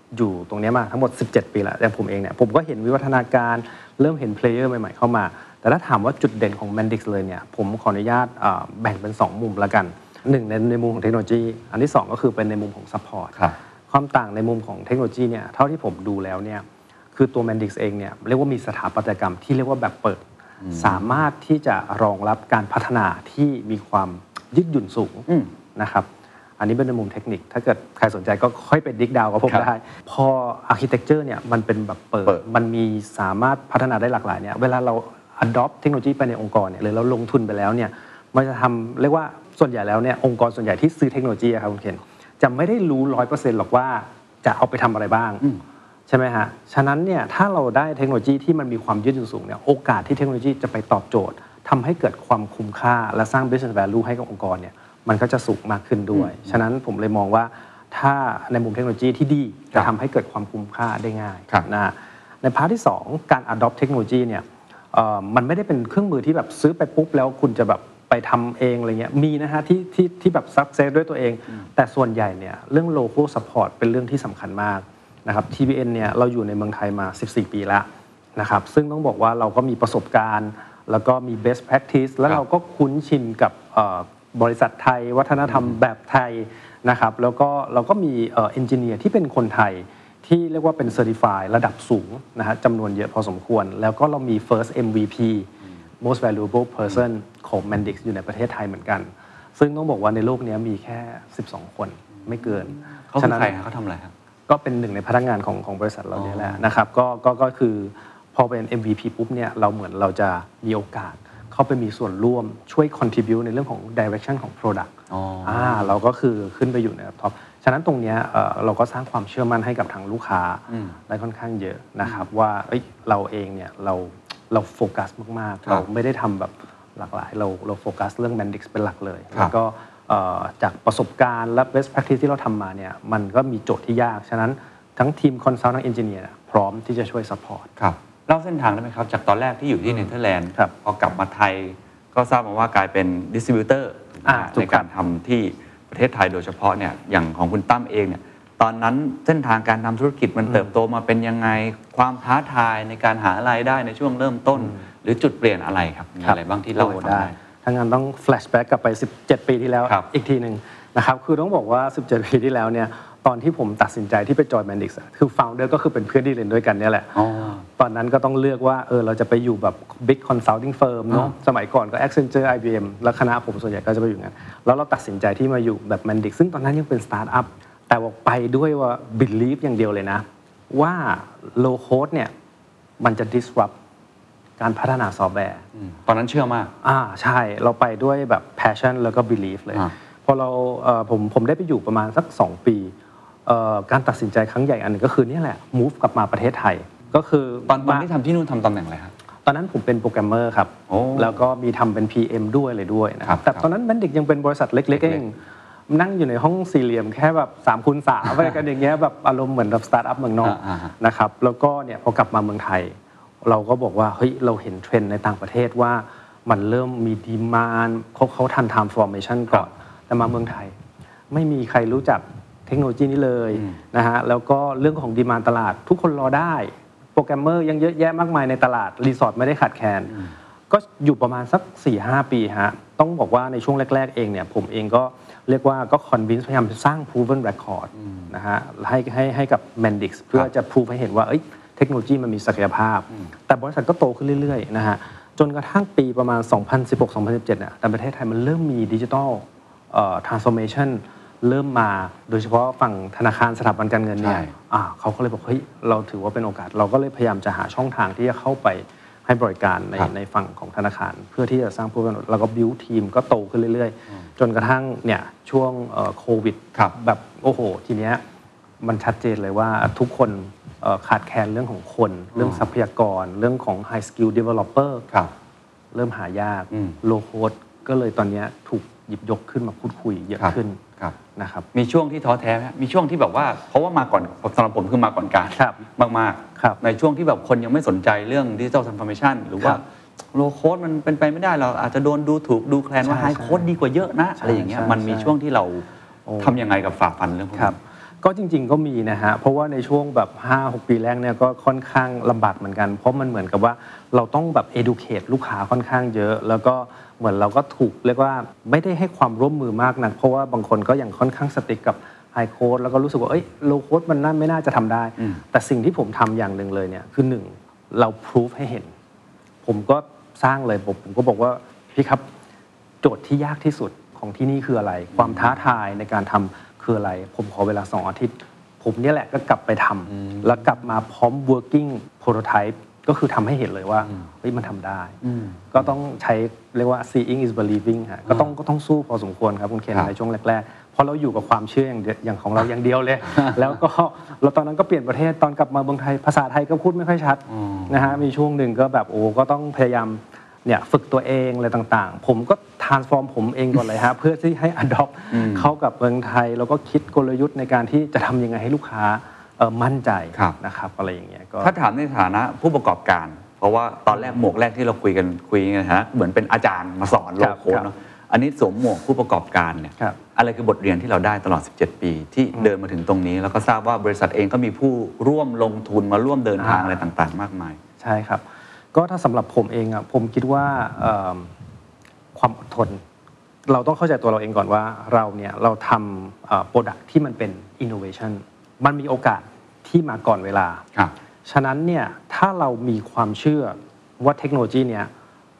อิ่มอยู่ตรงเนี้ยมาทั้งหมด 17 ปีแล้วแต่ผมเองเนี่ยผมก็เห็นวิวัฒนาการเริ่มเห็น player ใหม่ๆเข้ามา แต่ถ้าถามว่าจุดเด่นของ Mendix เลยเนี่ยผมขออนุญาตเอ่อแบ่งเป็น 2 มุมละกันหนึ่งในในมุมของเทคโนโลยี อันที่ 2 ก็คือเป็นในมุมของ support ครับความต่างในมุมของเทคโนโลยีเนี่ยเท่าที่ผมดูแล้วเนี่ยคือตัว Mendix เองเนี่ยเรียกว่ามีสถาปัตยกรรมที่เรียกว่าแบบเปิด สามารถที่จะรองรับการพัฒนาที่มีความยืดหยุ่นสูงอืมนะครับ อันนี้เป็นในมุมเทคนิค ถ้าเกิดใครสนใจก็ค่อยไป dig down กับผมครับได้ พอ architecture เนี่ยมันเป็นแบบเปิดเปิด มันมีสามารถพัฒนาได้หลากหลายเนี่ย เวลาเรา adopt เทคโนโลยีไปในองค์กรเนี่ย หรือเราลงทุนไปแล้วเนี่ย มันจะทำเรียกว่าส่วนใหญ่แล้วเนี่ยองค์กรส่วนใหญ่ที่ซื้อเทคโนโลยีอะครับคุณเคนจะไม่ได้รู้ร้อยเปอร์เซ็นต์หรอกว่าจะเอาไปทำอะไรบ้างใช่ไหมฮะ ฉะนั้นเนี่ยถ้าเราได้เทคโนโลยีที่มันมีความยืดหยุ่นสูงเนี่ยโอกาสที่เทคโนโลยีจะไปตอบโจทย์ทำให้เกิดความคุ้มค่าและสร้าง business value ให้กับองค์กรเนี่ย มันก็จะสูงมากขึ้นด้วย ฉะนั้นผมเลยมองว่าถ้าในมุมเทคโนโลยีที่ดีจะทำให้เกิดความคุ้มค่าได้ง่ายครับนะฮะใน part ที่ 2 การ adopt เทคโนโลยีเนี่ยเอ่อมันไม่ได้เป็นเครื่องมือที่แบบซื้อไปปุ๊บแล้วคุณจะแบบไปทำเองอะไรเงี้ยมีนะฮะที่ที่ที่แบบ success ด้วยตัวเอง แต่ส่วนใหญ่เนี่ยเรื่อง local support เป็นเรื่องที่สำคัญมากนะครับ TBN เนี่ยเราอยู่ในเมืองไทยมา 14 ปีแล้วนะครับซึ่งต้องบอกว่าเราก็มีประสบการณ์ แล้วก็มี best practice แล้วครับเราก็คุ้นชินกับเอ่อ บริษัทไทย วัฒนธรรมแบบไทยนะครับแล้วก็เราก็มีเอนจิเนียร์ที่เป็นคนไทยที่เรียกว่าเป็น Certify ระดับสูงนะฮะจำนวนเยอะพอสมควร แล้วก็เรามี first MVP most valuable person ของ Mendix อยู่ในประเทศไทยเหมือนกัน ซึ่งต้องบอกว่าในโลกนี้มีแค่ 12 คนไม่เกินเขาฉะคือนั้นใครฮะเขาทำอะไรครับก็เป็นหนึ่งในพนักงานของของบริษัทเราเนี่ยแหละอ๋อนะครับก็ก็ก็คือพอเป็น MVP ปุ๊บเนี่ยเราเหมือนเราจะมีโอกาส เข้าไปมีส่วนร่วมช่วย contribute ในเรื่องของ direction ของ product อ๋ออ่าเราก็คือขึ้นไปอยู่ใน top ฉะนั้นตรงเนี้ยเอ่อเราก็สร้างความเชื่อมั่นให้กับทางลูกค้าอืมได้ค่อนข้างเยอะนะครับ ว่าเอ้ยเราเองเนี่ยเราเราโฟกัสมากครับๆเราไม่ได้ทำแบบหลากหลาย เราเราโฟกัสเรื่อง Mendix เป็นหลักเลยครับแล้วก็เอ่อจากประสบการณ์และ best practice ที่เราทำมาเนี่ยมันก็มีโจทย์ที่ยาก ฉะนั้นทั้งทีม consult ทั้ง engineer เนี่ยพร้อมที่จะช่วย support ครับ เล่าเส้นทางได้ไหมครับ จากตอนแรกที่อยู่ที่เนเธอร์แลนด์ครับพอกลับมาไทยก็ทราบมาว่ากลายเป็นดิสติบิวเตอร์อ่าถูกในการทำที่ประเทศไทยโดยเฉพาะเนี่ยอย่างของคุณตั้มเองเนี่ยตอนนั้นเส้นทางการทำธุรกิจมันเติบโตมาเป็นยังไงความท้าทายในการหารายได้ในช่วงเริ่มต้น หรือจุดเปลี่ยนอะไรครับมีอะไรบ้างที่เล่าให้โอ้ฟังได้ถ้างั้นต้อง flashback กลับไป 17 ปีที่แล้วครับอีกทีหนึ่งนะครับคือต้องบอกว่า 17 ปีที่แล้วเนี่ย ตอนที่ผมตัดสินใจที่ไปจอย Mendix อะคือ founder ก็คือเป็นเพื่อนที่เรียนด้วยกันเนี่ยแหละอ๋อตอนนั้นก็ต้องเลือกว่าเออเราจะไปอยู่แบบ big consulting firm เนอะอ่าสมัยก่อนก็ Accenture IBM แล้วคณะผมส่วนใหญ่ก็จะไปอยู่งั้น แล้วเราตัดสินใจที่มาอยู่แบบ Mendix ซึ่งตอนนั้นยังเป็น startup แต่ว่าไปด้วยว่า believe อย่างเดียวเลยนะ ว่า low code เนี่ยมันจะ disrupt การพัฒนาซอฟต์แวร์อืมตอนนั้นเชื่อมาก อ่าใช่เราไปด้วยแบบ passion แล้วก็ belief เลยอ่าพอเราเอ่อผมผมได้ไปอยู่ประมาณสัก 2 ปีเอ่อ การตัดสินใจครั้งใหญ่อันหนึ่งก็คือเนี่ยแหละ move กลับมาประเทศไทย ก็คือตอนตอนมาที่ทำที่นู่นทำตำแหน่งอะไรครับตอนนั้นผมเป็นโปรแกรมเมอร์ครับโอ้แล้วก็มีทำเป็น PM ด้วยเลยด้วยนะคครัรับบแต่ครับตอนนั้น Mendix ยังเป็นบริษัทเล็กๆเล็เอกๆงนั่งอยู่ในห้องสี่เหลี่ยมแค่แบบสามคูณสามอะไรกันอย่างเงี้ยแบบอารมณ์เหมือนแบบสตาร์ทอัพเมืองนอกอ่าๆฮะนะครับแล้วก็เนี่ยพอกลับมาเมืองไทย เราก็บอกว่าเฮ้ยเราเห็นเทรนด์ในต่างประเทศว่ามันเริ่มมี demand เขาเขาทัน transformation ก่อน แต่มาเมืองไทย ไม่มีใครรู้จัก เทคโนโลยีนี้เลยนะฮะแล้วก็เรื่องของดีมานตลาด ทุกคนรอได้ โปรแกรมเมอร์ยังเยอะแยะมากมายในตลาด รีสอร์ทไม่ได้ขาดแคลนก็อยู่ประมาณสัก 4-5 ปีฮะต้องบอกว่าในช่วงแรก ๆ เองเนี่ยผมเองก็เรียกว่าก็คอนวินส์พยายามสร้าง proven record นะฮะให้ให้ให้กับ Mendix เพื่อจะพูดให้เห็นว่าเอ้ยเทคโนโลยีมันมีศักยภาพ แต่บริษัทก็โตขึ้นเรื่อยๆนะฮะจนกระทั่งปีประมาณ 2016-2017เนี่ยแต่ประเทศไทยมันเริ่มมีดิจิทัลเอ่อ transformation เริ่มมาโดยเฉพาะฝั่งธนาคารสถาบันการเงินเนี่ยใช่อ่าเขาก็เลยบอกเฮ้ยเราถือว่าเป็นโอกาส เราก็เลยพยายามจะหาช่องทางที่จะเข้าไปให้บริการในครับในฝั่งของธนาคาร เพื่อที่จะสร้างผู้ประกอบแล้วก็บิวทีมก็โตขึ้นเรื่อย ๆ จนกระทั่งเนี่ยช่วงเอ่อโควิดครับแบบโอ้โห ทีเนี้ยมันชัดเจนเลยว่าทุกคนเอ่อขาดแคลนเรื่องของคน เรื่องทรัพยากร เรื่องของ high skill developer ครับเริ่มหายากอืม low code ก็เลยตอนเนี้ยถูกหยิบยกขึ้นมาพูดคุยเยอะครับขึ้นครับ นะครับมีช่วงที่ท้อแท้ไหมฮะมีช่วงที่แบบว่าเพราะว่ามาก่อนสำหรับผมคือมาก่อนการครับมากครับในช่วงที่แบบคนยังไม่สนใจเรื่องดิจิ t a ล t r a n s f o r m a t i o n หรือว่าครับ low code มันเป็นไปไม่ได้เราอาจจะโดนดูถูกดูแคลนว่าใช่ high code ดีกว่าเยอะนะใช่อะไรอย่างเงี้ยใช่มันมีใช่ช่วงที่เราโอ้ ทำยังไงกับฝ่าฟันเรื่องพวกครันี้บ ก็จริง ๆ ก็มีนะฮะ เพราะว่าในช่วงแบบ 5-6 ปีแรกเนี่ยก็ค่อนข้างลำบากเหมือนกัน เพราะมันเหมือนกับว่าเราต้องแบบ educate ลูกค้าค่อนข้างเยอะ แล้วก็เหมือนเราก็ถูกเรียกว่าไม่ได้ให้ความร่วมมือมากนัก เพราะว่าบางคนก็ยังค่อนข้างสติ๊กกับไฮโค้ดแล้วก็รู้สึกว่าเอ้ยโลโค้ดมันน่าไม่น่าจะทำได้อืมแต่สิ่งที่ผมทำอย่างหนึ่งเลยเนี่ยคือหนึ่งเราพิสูจให้เห็น ผมก็สร้างเลยผมผมก็บอกว่าพี่ครับโจทย์ที่ยากที่สุดของที่นี่คืออะไร ความท้าทายในการทำ คืออะไร ผมขอเวลา 2 อาทิตย์ ผมเนี่ยแหละก็กลับไปทำแล้วกลับมาพร้อม working prototype ก็คือทำให้เห็นเลยว่าเฮ้ยมันทำได้อืมก็ต้องใช้เรียกว่า seeing is believing ฮะก็ต้องก็ต้องสู้พอสมควรครับคุณเคนครับในช่วงแรกๆ เพราะเราอยู่กับความเชื่ออย่างเดียวอย่างของเราอย่างเดียวเลย แล้วก็เราตอนนั้นก็เปลี่ยนประเทศตอนกลับมาเมืองไทยภาษาไทยก็พูดไม่ค่อยชัดอืมนะฮะมีช่วงหนึ่งก็แบบโอ้ก็ต้องพยายาม เนี่ยฝึกตัวเองอะไรต่างๆ ผมก็ transform ผมเองก่อนเลยฮะ เพื่อที่ให้ adopt เข้ากับเมืองไทย แล้วก็คิดกลยุทธ์ในการที่จะทำยังไงให้ลูกค้าเอ่อมั่นใจครับ นะครับอะไรอย่างเงี้ยก็ ถ้าถามในฐานะผู้ประกอบการ เพราะว่าตอนแรกหมวกแรกที่เราคุยกันคุยกันนะฮะเหมือนเป็นอาจารย์มาสอนโลครับโค้ดครับเนาะอันนี้สวมหมวกผู้ประกอบการเนี่ยครับ อะไรคือบทเรียนที่เราได้ตลอด 17 ปี ที่เดินมาถึงตรงนี้ แล้วก็ทราบว่าบริษัทเองก็มีผู้ร่วมลงทุนมาร่วมเดินทางอ่าอะไรต่างๆ มากมาย ใช่ครับ ก็ถ้าสำหรับผมเองอะผมคิดว่าเอิ่มความอดทน เราต้องเข้าใจตัวเราเองก่อนว่าเราเนี่ยเราทำโปรดักที่มันเป็น innovation มันมีโอกาสที่มาก่อนเวลาครับฉะนั้นเนี่ยถ้าเรามีความเชื่อว่าเทคโนโลยีเนี่ย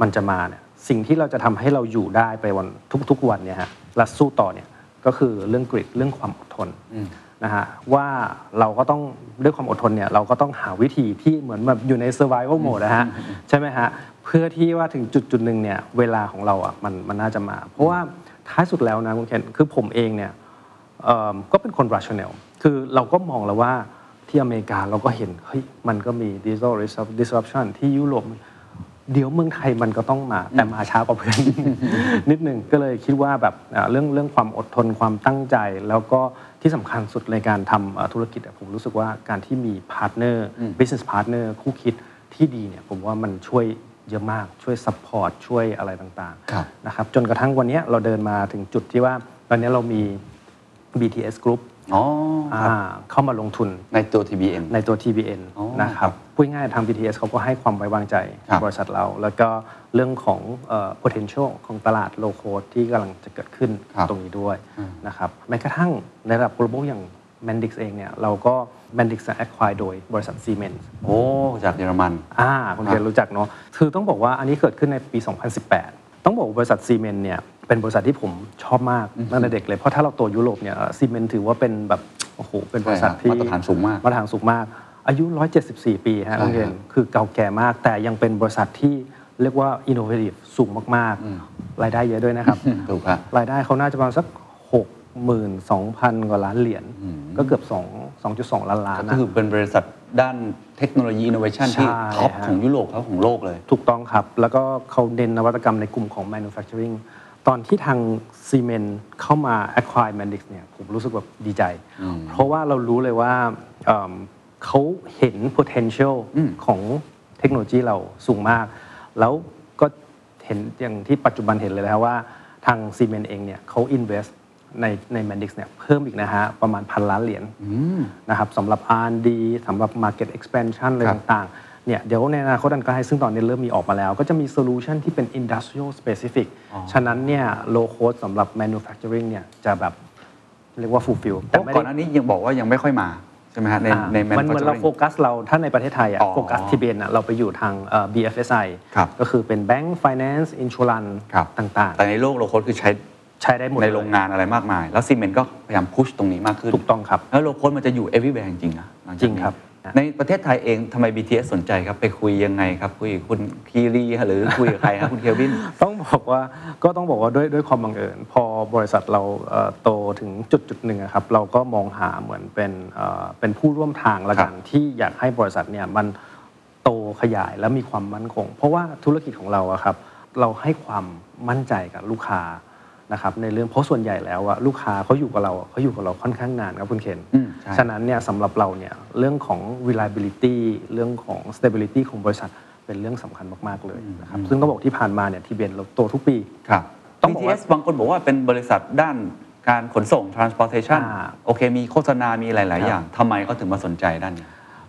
มันจะมาเนี่ยสิ่งที่เราจะทำให้เราอยู่ได้ไปวันทุกๆวันเนี่ยฮะและสู้ต่อเนี่ยก็คือเรื่องกริดเรื่องความอดทนอืม นะฮะว่าเราก็ต้องด้วยความอดทนเนี่ยเราก็ต้องหาวิธีที่เหมือนแบบอยู่ใน survival mode นะฮะใช่ไหมฮะเพื่อที่ว่าถึงจุดจุดหนึ่งเนี่ยเวลาของเราอะมันมันน่าจะมา เพราะว่าท้ายสุดแล้วนะคุณเคนคือผมเองเนี่ยเอิ่มก็เป็นคน rational คือเราก็มองแล้วว่าที่อเมริกาเราก็เห็นเฮ้ยมันก็มี digital disruption ที่ยุโรป เดี๋ยวเมืองไทยมันก็ต้องมาแต่มาช้ากว่าเพื่อน นิดหนึ่งก็เลยคิดว่าแบบอ่าเรื่องเรื่องความอดทนความตั้งใจ แล้วก็ที่สำคัญสุดในการทำอ่าธุรกิจอะผมรู้สึกว่าการที่มี partner business partner คู่คิดที่ดีเนี่ยผมว่ามันช่วยเยอะมากช่วย support ช่วยอะไรต่างครับๆนะครับจนกระทั่งวันเนี้ยเราเดินมาถึงจุดที่ว่าตอนนี้เรามี BTS Group อ๋อครับอ่าเข้ามาลงทุนในตัว TBN ในตัว TBN อ๋อนะครับพูดง่ายๆทาง BTS เขาก็ให้ความไว้วางใจครับบริษัทเรา แล้วก็เรื่องของเอ่อ potential ของตลาด low code ที่กำลังจะเกิดขึ้นครับตรงนี้ด้วยอืมนะครับแม้กระทั่งในระดับ global อย่าง Mendix เองเนี่ยเราก็ Mendix จะ acquire โดยบริษัท Siemens โอ้ จากเยอรมัน อ่าคุณครับเคนรู้จักเนาะคือต้องบอกว่าอันนี้เกิดขึ้นในปี 2018 ต้องบอกว่าบริษัทซีเมนเนี่ย เป็นบริษัทที่ผมชอบมากตั้งแต่เด็กเลย เพราะถ้าเราโตยุโรปเนี่ยซีเมนถือว่าเป็นแบบโอ้โหเป็นบริษัทใช่ครับที่มาตรฐานสูงมากมาตรฐานสูงมาก อายุ 174 ปีฮะใช่คุณเคนครับคือเก่าแก่มาก แต่ยังเป็นบริษัทที่เรียกว่า innovative สูงมากอืมๆรายได้เยอะด้วยนะครับถูกครับรายได้เขาน่าจะประมาณสัก 62,000 กว่าล้านเหรียญก็เกือบ 2 2.2 ล้านล้านก็นะคือเป็นบริษัทด้านเทคโนโลยีอินโนเวชันที่ใช่ top ฮะของยุโรปครับของโลกเลย ถูกต้องครับ แล้วก็เขาเน้นนวัตกรรมในกลุ่มของ manufacturing ตอนที่ทาง Siemens เข้ามา acquire Mendix เนี่ยผมรู้สึกแบบดีใจ เพราะว่าเรารู้เลยว่าเอิ่มเขาเห็น potential ของเทคโนโลยีเราสูงมาก แล้วก็เห็นอย่างที่ปัจจุบันเห็นเลยนะครับว่าทางซีเมนเองเนี่ยเขา invest ในใน Mendix เนี่ยเพิ่มอีกนะฮะ ประมาณพันล้านเหรียญนะครับสำหรับ R&D สำหรับ market expansion อะไรครับต่างๆ เนี่ยเดี๋ยวในอนาคตอันใกล้ซึ่งตอนนี้เริ่มมีออกมาแล้ว ก็จะมีโซลูชันที่เป็น industrial specific ฉะนั้นเนี่ย low cost สำหรับ manufacturing เนี่ยจะแบบเรียกว่า fulfill เพราะก่อนหน้านี้ยังบอกว่ายังไม่ค่อยมาใช่ไหมฮะในอ่าในมันเหมือนเรา manufacturing โฟกัสเราถ้าในประเทศไทยอะอ๋อโฟกัสทีเบนอะเราไปอยู่ทางเอ่อ BFSI ครับก็คือเป็น bank finance insurance ครับต่างแต่ในโลกโลโคดคือใช้ๆใช้ได้หมดในเลยโรงงานอะไรมากมาย แล้วซีเมนต์ก็พยายามพุชตรงนี้มากขึ้น ถูกต้องครับ แล้วโลโคดมันจะอยู่ everywhere จริงๆนะหลัจากนี้จริงครับ ในประเทศไทยเองทำไม BTS สนใจครับ ไปคุยยังไงครับ คุยกับคุณคีรีหรือคุยกับใครครับ คุณเควิน ต้องบอกว่าก็ต้องบอกว่าด้วยด้วยความบังเอิญ พอบริษัทเราเอ่อโตถึงจุดจุดหนึ่งอะครับเราก็มองหาเหมือนเป็นเอ่อเป็นผู้ร่วมทางละกันครับที่อยากให้บริษัทเนี่ยมันโตขยายและมีความมั่นคง เพราะว่าธุรกิจของเราอะครับเราให้ความมั่นใจกับลูกค้า นะครับในเรื่องเพราะส่วนใหญ่แล้วอะลูกค้าเขาอยู่กับเราอะเขาอยู่กับเราค่อนข้างนานครับคุณเคนอืมใช่ฉะนั้นเนี่ยสำหรับเราเนี่ยเรื่องของ reliability เรื่องของ stability ของบริษัทเป็นเรื่องสำคัญมากๆเลยนะครับซึ่งต้องบอกที่ผ่านมาเนี่ยทีเบนเราโตทุกปีครับต้องบอกว่า BTS บางคนบอกว่าเป็นบริษัทด้านการขนส่ง transportation อ่าโอเค มีโฆษณา มีหลายครัๆบอย่างทำไมเขาถึงมาสนใจด้านนี้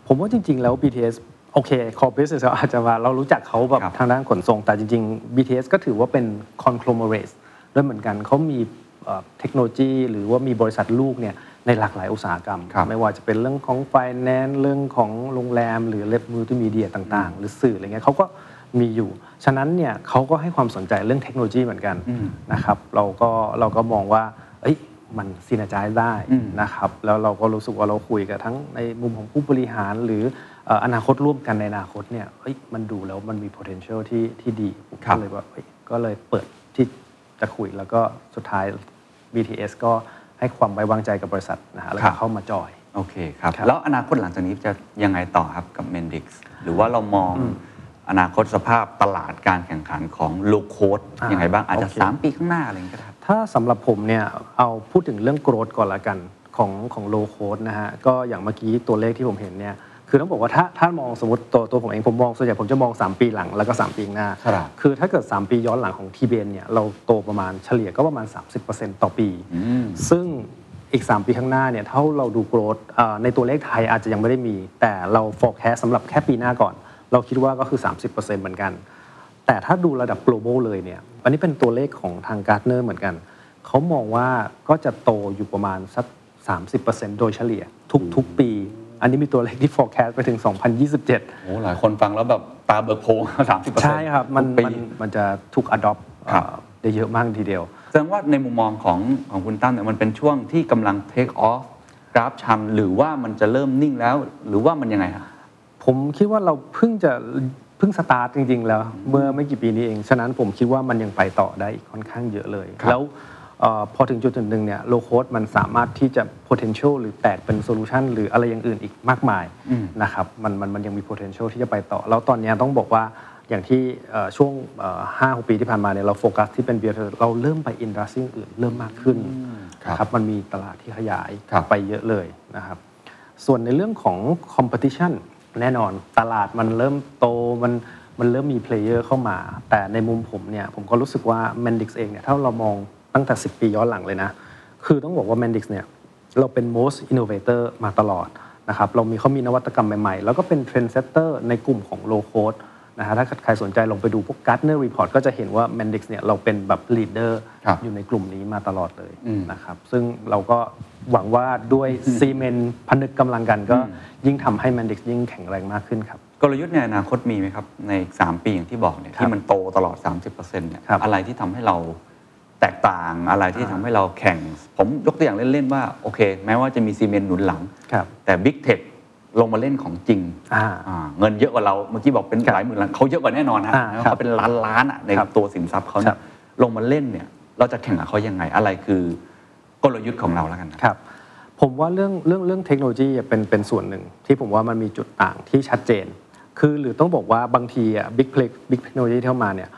ผมว่าจริง ๆ แล้ว BTS โอเค core business เราอาจจะว่าเรารู้จักเขาแบบครับทางด้านขนส่ง แต่จริง ๆ BTS ก็ถือว่าเป็น conglomerate ด้วยเหมือนกันเขามีเอ่อเทคโนโลยี หรือว่ามีบริษัทลูกเนี่ยในหลากหลายอุตสาหกรรมครับไม่ว่าจะเป็นเรื่องของ finance เรื่องของโรงแรม หรือเล็บมัลติมีเดียต่างๆ หรือสื่ออะไรเงี้ยเขาก็มีอยู่ ฉะนั้นเนี่ยเขาก็ให้ความสนใจเรื่องเทคโนโลยีเหมือนกันนะครับเราก็เราก็มองว่าเอ้ยมันซีนาจายได้อืมนะครับแล้วเราก็รู้สึกว่าเราคุยกับทั้งในมุมของผู้บริหารหรือเอ่ออนาคตร่วมกันในอนาคตเนี่ยเอ้ยมันดูแล้วมันมี potential ที่ที่ดีผมครับก็เลยว่าเอ้ยก็เลยเปิดที่ จะคุยแล้วก็สุดท้าย BTS ก็ให้ความไว้วางใจกับบริษัทนะฮะแล้วครัก็บเข้ามาจอย โอเคครับ ครับ แล้วอนาคตหลังจากนี้จะยังไงต่อครับกับ Mendix หรือว่าเรามองอนาคตสภาพตลาดการแข่งขันของโลโคดอ่ายังไงบ้างอาจจะ โอเค 3 ปีข้างหน้าอะไรอย่างเงี้ยก็ได้ครับ ถ้าสำหรับผมเนี่ยเอาพูดถึงเรื่องโกรดก่อนละกันของของโลโคดนะฮะก็อย่างเมื่อกี้ตัวเลขที่ผมเห็นเนี่ย คือต้องบอกว่าถ้าถ้ามองสมมติตัวตัวผมเองผมมองส่วนใหญ่ผมจะมอง 3 ปีหลังแล้วก็ 3 ปีข้างหน้า ครับคือถ้าเกิด 3 ปีย้อนหลังของทีเบนเนี่ยเราโตประมาณเฉลี่ยก็ประมาณ 30%ต่อปีซึ่งอีก 3 ปีข้างหน้าเนี่ยถ้าเราดู growth ในตัวเลขไทยอาจจะยังไม่ได้มี แต่เรา forecast สำหรับแค่ปีหน้าก่อน เราคิดว่าก็คือ 30%เหมือนกัน แต่ถ้าดูระดับ global เลยเนี่ยอันนี้เป็นตัวเลขของทาง Gartner เหมือนกัน เขามองว่าก็จะโตอยู่ประมาณสัก 30%โดยเฉลี่ยทุกๆปี อันนี้มีตัวเลขที่ forecast ไปถึง 2027 โอ้หลายคนฟังแล้วแบบตาเบิกโพงสามสิบเปอร์เซ็นต์ใช่ครับ มันปีมันมันจะถูก adopt ครับเอ่อได้เยอะมากทีเดียว แสดงว่าในมุมมองของของคุณตั้มเนี่ยมันเป็นช่วงที่กำลัง take off กราฟชันหรือว่ามันจะเริ่มนิ่งแล้ว หรือว่ามันยังไงครับผมคิดว่าเราเพิ่งจะเพิ่งสตาร์ทจริง ๆ แล้ว เมื่อไม่กี่ปีนี้เอง ฉะนั้นผมคิดว่ามันยังไปต่อได้อีกค่อนข้างเยอะเลยครับแล้วเออ พอถึงจุดหนึ่งเนี่ย low code มันสามารถที่จะ potential หรือแตกเป็น solution หรืออะไรอย่างอื่นอีกมากมายนะครับมันมันมันยังมี potential ที่จะไปต่อ แล้วตอนนี้ต้องบอกว่าอย่างที่เอ่อช่วงห้าหกปีที่ผ่านมาเนี่ยเราโฟกัสที่เป็นเบียร์เราเริ่มไป industry อื่นเริ่มมากขึ้นครับนะครับมันมีตลาดที่ขยายครับไปเยอะเลยนะครับส่วนในเรื่องของ competition แน่นอนตลาดมันเริ่มโตมันมันเริ่มมี player เข้ามา แต่ในมุมผมเนี่ยผมก็รู้สึกว่า Mendix เองเนี่ยถ้าเรามอง ตั้งแต่ 10 ปีย้อนหลังเลยนะ คือต้องบอกว่า Mendix เนี่ยเราเป็น most innovator มาตลอดนะครับเรามีเขามีนวัตกรรมใหม่ ๆ แล้วก็เป็น trendsetter ในกลุ่มของ low code นะฮะถ้าใครสนใจลองไปดูพวก Gartner Report ก็จะเห็นว่า Mendix เนี่ยเราเป็นแบบ leader ครับอยู่ในกลุ่มนี้มาตลอดเลยอืมนะครับซึ่งเราก็หวังว่าด้วยซีเมนต์พนึกกำลังกันก็ยิ่งทำให้ Mendix ยิ่งแข็งแรงมากขึ้นครับกลยุทธ์ในอนาคตมีไหมครับ ในอีก3ปีอย่างที่บอกเนี่ยครับที่มันโตตลอด 30%เนี่ยครับอะไรที่ทำให้เรา แตกต่างอะไรที่ทำให้เราแข่ง ผมยกตัวอย่างเล่น ๆ ว่า โอเค แม้ว่าจะมีซีเมนต์หนุนหลังครับแต่ Big Tech ลงมาเล่นของจริงอ่าอ่าเงินเยอะกว่าเรา เมื่อกี้บอกเป็นครับหลายหมื่นล้านเขาเยอะกว่าแน่นอนนะอ่าครับเขาเป็นล้านล้านๆอะในครับตัวสินทรัพย์เขาคเนี่รัยบลงมาเล่นเนี่ย เราจะแข่งกับเขายังไง อะไรคือกลยุทธ์ของเราแล้วกันนะครับ ผมว่าเรื่องเรื่องเรื่องเทคโนโลยีเป็นเป็นส่วนหนึ่ง ที่ผมว่ามันมีจุดต่างที่ชัดเจน คือหรือต้องบอกว่าบางทีอะบิ๊กเพลบิ๊กเทคโนโลยีที่เข้ามาเนี่ย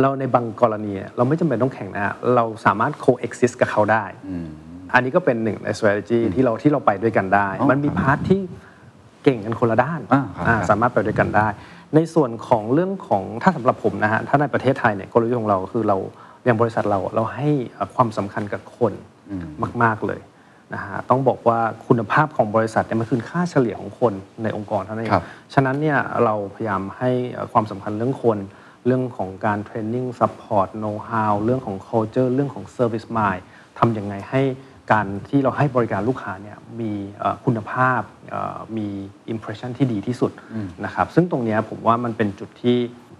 เราในบางกรณีอะเราไม่จำเป็นต้องแข่งนะฮะเราสามารถ coexist กับเขาได้ อันนี้ก็เป็นหนึ่งใน strategy ที่เราที่เราไปด้วยกันได้อ๋อมันมีพาร์ทที่เก่งกันคนละด้านอ่าครับอ่าครับสามารถไปด้วยกันได้ ในส่วนของเรื่องของถ้าสำหรับผมนะฮะถ้าในประเทศไทยเนี่ยกลยุทธ์ของเราคือเราอย่างบริษัทเราเราให้ความสำคัญกับคนมาก ๆเลยนะฮะต้องบอกว่าคุณภาพของบริษัทเนี่ยมันคือค่าเฉลี่ยของคนในองค์กรเท่านั้นเองครับฉะนั้นเนี่ยเราพยายามให้ความสำคัญเรื่องคน เรื่องของการ training support know-how เรื่องของ culture เรื่องของ service mind ทำยังไงให้การที่เราให้บริการลูกค้าเนี่ยมีเอ่อคุณภาพเอ่อมี impression ที่ดีที่สุดนะครับซึ่งตรงเนี้ยผมว่ามันเป็นจุดที่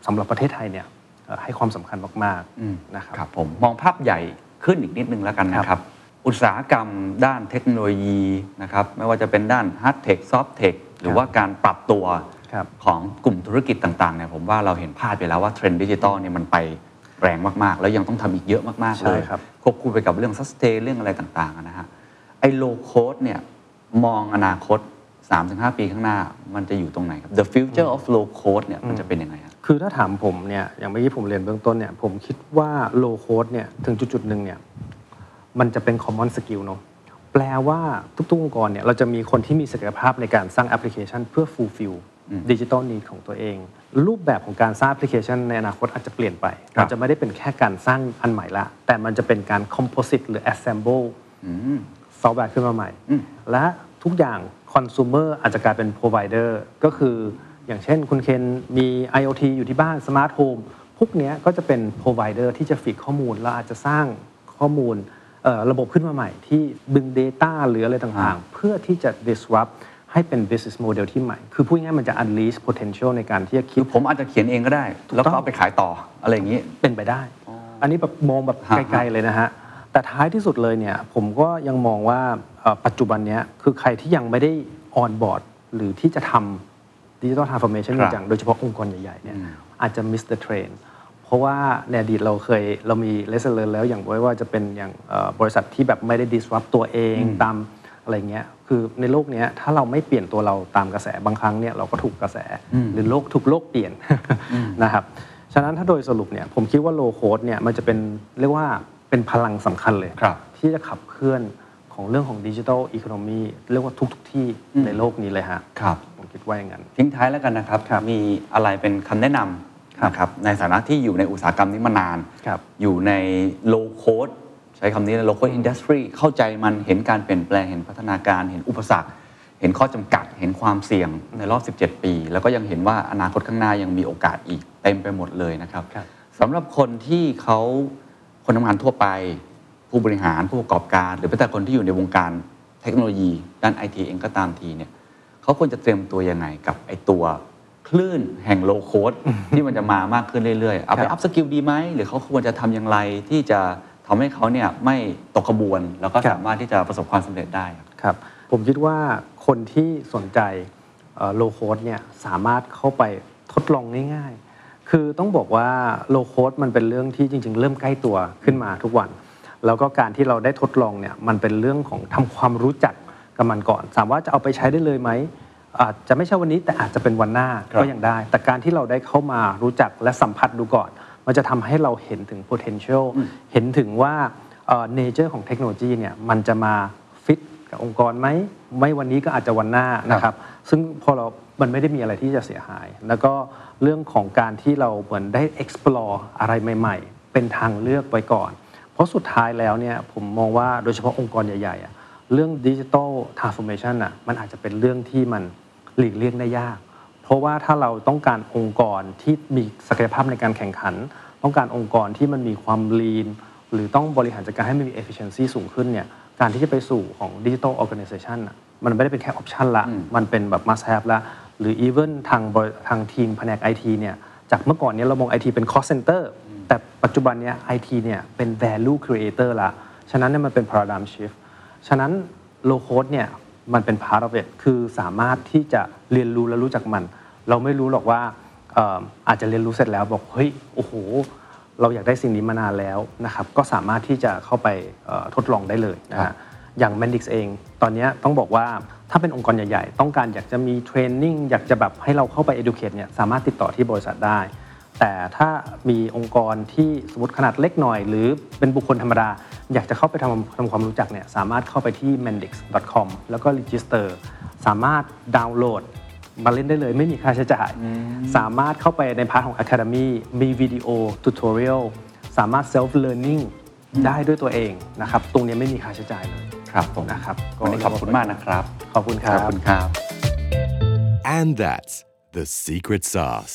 สำหรับประเทศไทยเนี่ยเอ่อให้ความสำคัญมากอืมๆนะครับครับผมมองภาพใหญ่ขึ้นอีกนิดนึงแล้วกันนะครับ อุตสาหกรรมด้านเทคโนโลยีนะครับไม่ว่าจะเป็นด้าน Hard Tech Soft Tech หรือว่าการปรับตัวครับ ของกลุ่มธุรกิจต่างๆเนี่ยผมว่าเราเห็นภาพไปแล้วว่าเทรนด์ดิจิตอลเนี่ยมันไปแรงมากๆ แล้วยังต้องทำอีกเยอะมากๆใช่เลยครับควบคู่ไปกับเรื่อง sustain เรื่องอะไรต่างๆนะฮะไอ้ low code เนี่ยมองอนาคต 3-5 ปีข้างหน้ามันจะอยู่ตรงไหนครับ the future of low code เนี่ยมันจะเป็นยังไงครับคือถ้าถามผมเนี่ยอย่างเมื่อกี้ผมเรียนเบื้องต้นเนี่ยผมคิดว่า low code เนี่ยถึงจุดๆหนึ่งเนี่ยมันจะเป็น common skill เนอะแปลว่าทุกๆองค์กรเนี่ยเราจะมีคนที่มีศักยภาพในการสร้างแอปพลิเคชันเพื่อ fulfill ดิจิ t a ลนีดของตัวเอง รูปแบบของการสร้างแอปพลิเคชันในอนาคตอาจจะเปลี่ยนไปครับมันจะไม่ได้เป็นแค่การสร้างอันใหม่ละ แต่มันจะเป็นการ composite หรือ assemble ซอฟต์แวร์ขึ้นมาใหม่ และทุกอย่างคอน sumer อาจจะกลายเป็น provider ก็คืออย่างเช่นคุณเคนมี IoT อยู่ที่บ้าน smart home พวกเนี้ยก็จะเป็น provider ที่จะฟีดข้อมูลแล้วอาจจะสร้างข้อมูลเอ่อระบบขึ้นมาใหม่ ที่ดึง Data หรืออะไรต่างๆ เพื่อที่จะ disrupt ให้เป็น business model ที่ใหม่ คือพูดง่ายๆมันจะ unleash potential ในการที่จะคิคืดอผมอาจจะเขียนเองก็ได้ แล้วก็เอาไปขายต่ออะไรอย่างนี้ เป็นไปได้ อันนี้แบบมองแบบฮะไกลๆเลยนะฮะ แต่ท้ายที่สุดเลยเนี่ย ผมก็ยังมองว่าเอ่อปัจจุบันเนี้ยคือใครที่ยังไม่ได้onboard หรือที่จะทำ digital transformation ครับอย่าง โดยเฉพาะองค์กรใหญ่ๆเนี่ยอาจจะ miss the train เพราะว่าในอดีตเราเคยเรามี lesson learn แล้วอย่างไม่ว่าจะเป็นอย่างเอ่อบริษัทที่แบบไม่ได้ disrupt ตัวเองตาม อะไรเงี้ยคือในโลกเนี้ยถ้าเราไม่เปลี่ยนตัวเราตามกระแสบางครั้งเนี่ยเราก็ถูกกระแสหรือโลกถูกโลกเปลี่ยนนะครับฉะนั้นถ้าโดยสรุปเนี่ยผมคิดว่า low code เนี่ยมันจะเป็นเรียกว่าเป็นพลังสำคัญเลยครับที่จะขับเคลื่อนของเรื่องของดิจิทัลอีโคโนมีเรียกว่าทุกๆที่ในโลกนี้เลยฮะครับผมคิดว่าอย่างนั้น ทิ้งท้ายแล้วกันนะครับครับมีอะไรเป็นคำแนะนำครับนะครับในฐานะที่อยู่ในอุตสาหกรรมนี้มานานครับอยู่ใน low code ใช้คำนี้นะ low code industry เข้าใจมันเห็นการเปลี่ยนแปลงเห็นพัฒนาการเห็นอุปสรรค เห็นข้อจำกัดเห็นความเสี่ยงในรอบ 17 ปี แล้วก็ยังเห็นว่าอนาคตข้างหน้ายังมีโอกาสอีกเต็มไปหมดเลยนะครับครับสำหรับคนที่เขาคนทำงานทั่วไป ผู้บริหารผู้ประกอบการ หรือแม้แต่คนที่อยู่ในวงการเทคโนโลยี ด้านไอทีเองก็ตามทีเนี่ยเขาควรจะเตรียมตัวยังไงกับไอตัวคลื่นแห่ง low code ที่มันจะมามากขึ้นเรื่อยๆ เอาไปครับ upskill ดีไหม หรือเขาควรจะทำอย่างไรที่จะ ทำให้เขาเนี่ยไม่ตกขบวนแล้วก็ครับสามารถที่จะประสบความสำเร็จได้ครับครับผมคิดว่าคนที่สนใจ low code เนี่ยสามารถเข้าไปทดลองง่ายๆ คือต้องบอกว่าโลโคดมันเป็นเรื่องที่จริง ๆ เริ่มใกล้ตัวขึ้นมาทุกวัน แล้วก็การที่เราได้ทดลองเนี่ยมันเป็นเรื่องของทำความรู้จักกับมันก่อนถามว่าจะเอาไปใช้ได้เลยไหมอาจจะไม่ใช่วันนี้แต่อาจจะเป็นวันหน้าครับก็ยังได้ แต่การที่เราได้เข้ามารู้จักและสัมผัสดูก่อน มันจะทำให้เราเห็นถึง potential เห็นถึงว่าเนเจอร์ของเทคโนโลยีเนี่ยมันจะมาฟิตกับองค์กรไหมไม่วันนี้ก็อาจจะวันหน้านะครับซึ่งพอเรา มันไม่ได้มีอะไรที่จะเสียหาย แล้วก็เรื่องของการที่เราเหมือนได้ explore อะไรใหม่ ๆ เป็นทางเลือกไว้ก่อน เพราะสุดท้ายแล้วเนี่ยผมมองว่าโดยเฉพาะองค์กรใหญ่ๆอะเรื่องดิจิทัลทรานส์ o r m a t i o n อะมันอาจจะเป็นเรื่องที่มันหลีกเลี่ยงได้ยาก เพราะว่าถ้าเราต้องการองค์กรที่มีศักยภาพในการแข่งขัน ต้องการองค์กรที่มันมีความ lean หรือต้องบริหารจัดการให้มันมี efficiency สูงขึ้นเนี่ยการที่จะไปสู่ของ digital organization อะมันไม่ได้เป็นแค่ option ละ มันเป็นแบบ must have ละ หรือ even ทางบริทางทีมแผนก IT เนี่ยจากเมื่อก่อนเนี้เรามอง IT เป็น cost center แต่ปัจจุบันเนี้ย IT เนี่ยเป็น value creator ละ ฉะนั้นเนี่ยมันเป็น paradigm shift ฉะนั้น low code เนี่ยมันเป็น part of it คือสามารถที่จะ เรียนรู้และรู้จักมัน เราไม่รู้หรอกว่าเอ่ออาจจะเรียนรู้เสร็จแล้วบอกเฮ้ยโอ้โห เราอยากได้สิ่งนี้มานานแล้วนะครับก็สามารถที่จะเข้าไปเอ่อทดลองได้เลยนะฮะอย่าง Mendix เอง ตอนเนี้ยต้องบอกว่าถ้าเป็นองค์กรใหญ่ๆ ต้องการอยากจะมีเทรนนิ่งอยากจะแบบให้เราเข้าไป educate เนี่ยสามารถติดต่อที่บริษัทได้ แต่ถ้ามีองค์กรที่สมมติขนาดเล็กหน่อย หรือเป็นบุคคลธรรมดา อยากจะเข้าไปทำทำความรู้จักเนี่ยสามารถเข้าไปที่ mendix.com แล้วก็ register สามารถดาวน์โหลด มาเล่นได้เลยไม่มีค่าใช้จ่าย สามารถเข้าไปใน part ของ Academy มีวิดีโอ tutorial สามารถ self learning ได้ด้วยตัวเองนะครับ ตรงนี้ไม่มีค่าใช้จ่ายเลยครับผมนะครับวันนี้ขอบคุณมากนะครับ ขอบคุณครับ ขอบคุณครับ And that's the secret sauce.